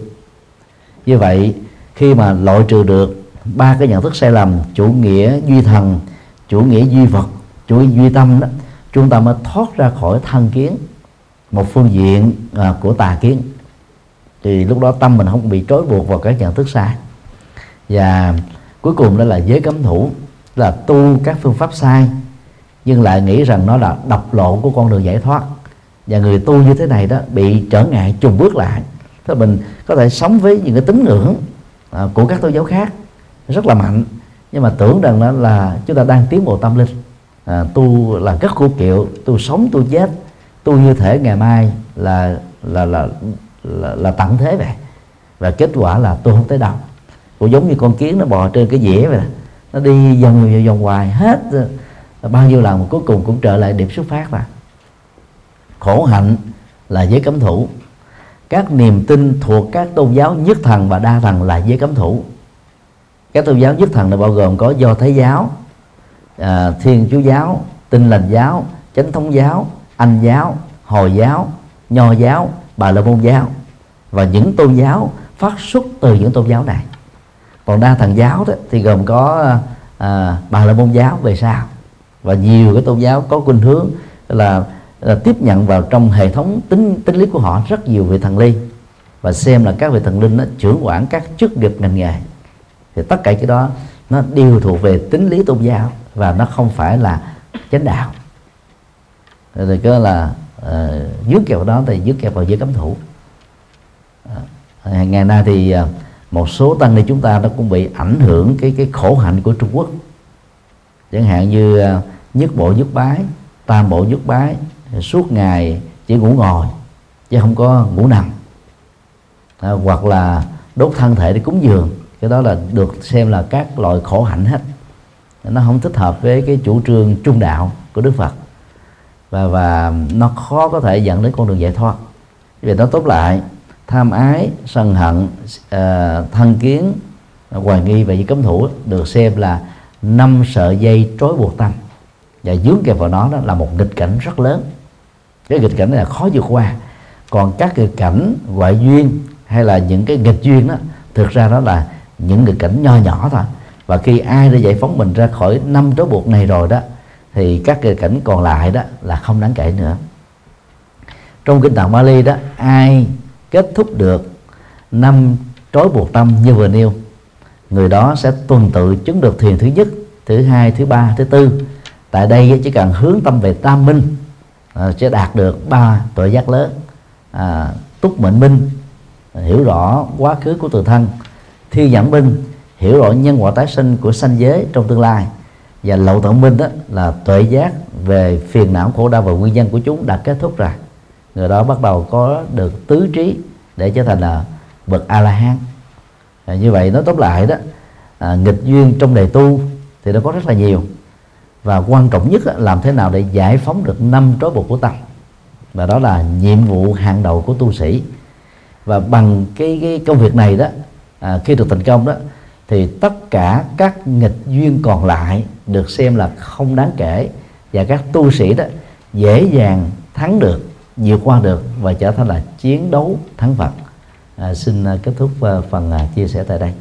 Như vậy khi mà loại trừ được ba cái nhận thức sai lầm chủ nghĩa duy thần chủ nghĩa duy vật chủ nghĩa duy tâm đó chúng ta mới thoát ra khỏi thân kiến một phương diện à, của tà kiến. Thì lúc đó tâm mình không bị trói buộc vào các nhận thức sai. Và cuối cùng đó là giới cấm thủ là tu các phương pháp sai nhưng lại nghĩ rằng nó là độc lộ của con đường giải thoát. Và người tu như thế này đó bị trở ngại trùng bước lại. Thế mình có thể sống với những cái tín ngưỡng à, của các tôn giáo khác rất là mạnh. Nhưng mà tưởng rằng đó là chúng ta đang tiến bộ tâm linh. À, tu là rất cô kiệu tu sống tu chết tu như thể ngày mai là là là là, là tận thế vậy. Và kết quả là tôi không tới đâu. Cũng giống như con kiến nó bò trên cái dĩa vậy nó đi vòng vòng hoài hết. Bao nhiêu lần mà cuối cùng cũng trở lại điểm xuất phát là khổ hạnh là giới cấm thủ các niềm tin thuộc các tôn giáo nhất thần và đa thần là giới cấm thủ. Các tôn giáo nhất thần là bao gồm có do thái giáo à, thiên chúa giáo tinh lành giáo chánh thống giáo anh giáo hồi giáo nho giáo bà la môn giáo. Và những tôn giáo phát xuất từ những tôn giáo này. Còn đa thần giáo đó, thì gồm có à, bà la môn giáo về sau. Và nhiều cái tôn giáo có khuynh hướng là, là tiếp nhận vào trong hệ thống tính tính lý của họ rất nhiều vị thần linh và xem là các vị thần linh nó trưởng quản các chức nghiệp ngành nghề. Thì tất cả cái đó nó đều thuộc về tính lý tôn giáo và nó không phải là chánh đạo. Rồi cơ là ờ, uh, dứt kẹo đó thì dứt kẹo vào giới cấm thủ. Uh, ngày nay thì uh, một số tăng ni chúng ta nó cũng bị ảnh hưởng cái cái khổ hạnh của Trung Quốc. Chẳng hạn như uh, nhất bộ nhất bái tam bộ nhất bái suốt ngày chỉ ngủ ngồi chứ không có ngủ nằm. À, hoặc là đốt thân thể để cúng dường cái đó là được xem là các loại khổ hạnh hết. Nó không thích hợp với cái chủ trương trung đạo của Đức Phật. Và và nó khó có thể dẫn đến con đường giải thoát. Vì nó tốt lại tham ái sân hận uh, thân kiến hoài nghi và những cấm thủ được xem là năm sợi dây trói buộc tâm. Và dướng kèm vào nó đó là một nghịch cảnh rất lớn cái nghịch cảnh này là khó vượt qua. Còn các nghịch cảnh ngoại duyên hay là những cái nghịch duyên đó thực ra đó là những nghịch cảnh nho nhỏ thôi. Và khi ai đã giải phóng mình ra khỏi năm trói buộc này rồi đó, thì các nghịch cảnh còn lại đó là không đáng kể nữa. Trong kinh tạng Bali đó, ai kết thúc được năm trói buộc tâm như vừa nêu, người đó sẽ tuần tự chứng được thiền thứ nhất, thứ hai, thứ ba, thứ tư. Tại đây chỉ cần hướng tâm về tam minh à, sẽ đạt được ba tội giác lớn. À, túc mệnh minh hiểu rõ quá khứ của tự thân. Thi giảm minh hiểu rõ nhân quả tái sinh của sanh giới trong tương lai. Và lậu tận minh đó là tuệ giác về phiền não khổ đau và nguyên nhân của chúng đã kết thúc rồi. Người đó bắt đầu có được tứ trí để trở thành là bậc a la hán à, như vậy nói tóm lại đó à, nghịch duyên trong đời tu thì nó có rất là nhiều và quan trọng nhất làm thế nào để giải phóng được năm trói buộc của tâm và đó là nhiệm vụ hàng đầu của tu sĩ. Và bằng cái, cái công việc này đó à, khi được thành công đó thì tất cả các nghịch duyên còn lại được xem là không đáng kể. Và các tu sĩ đó dễ dàng thắng được vượt qua được và trở thành là chiến đấu thắng Phật à, xin à, kết thúc à, phần à, chia sẻ tại đây.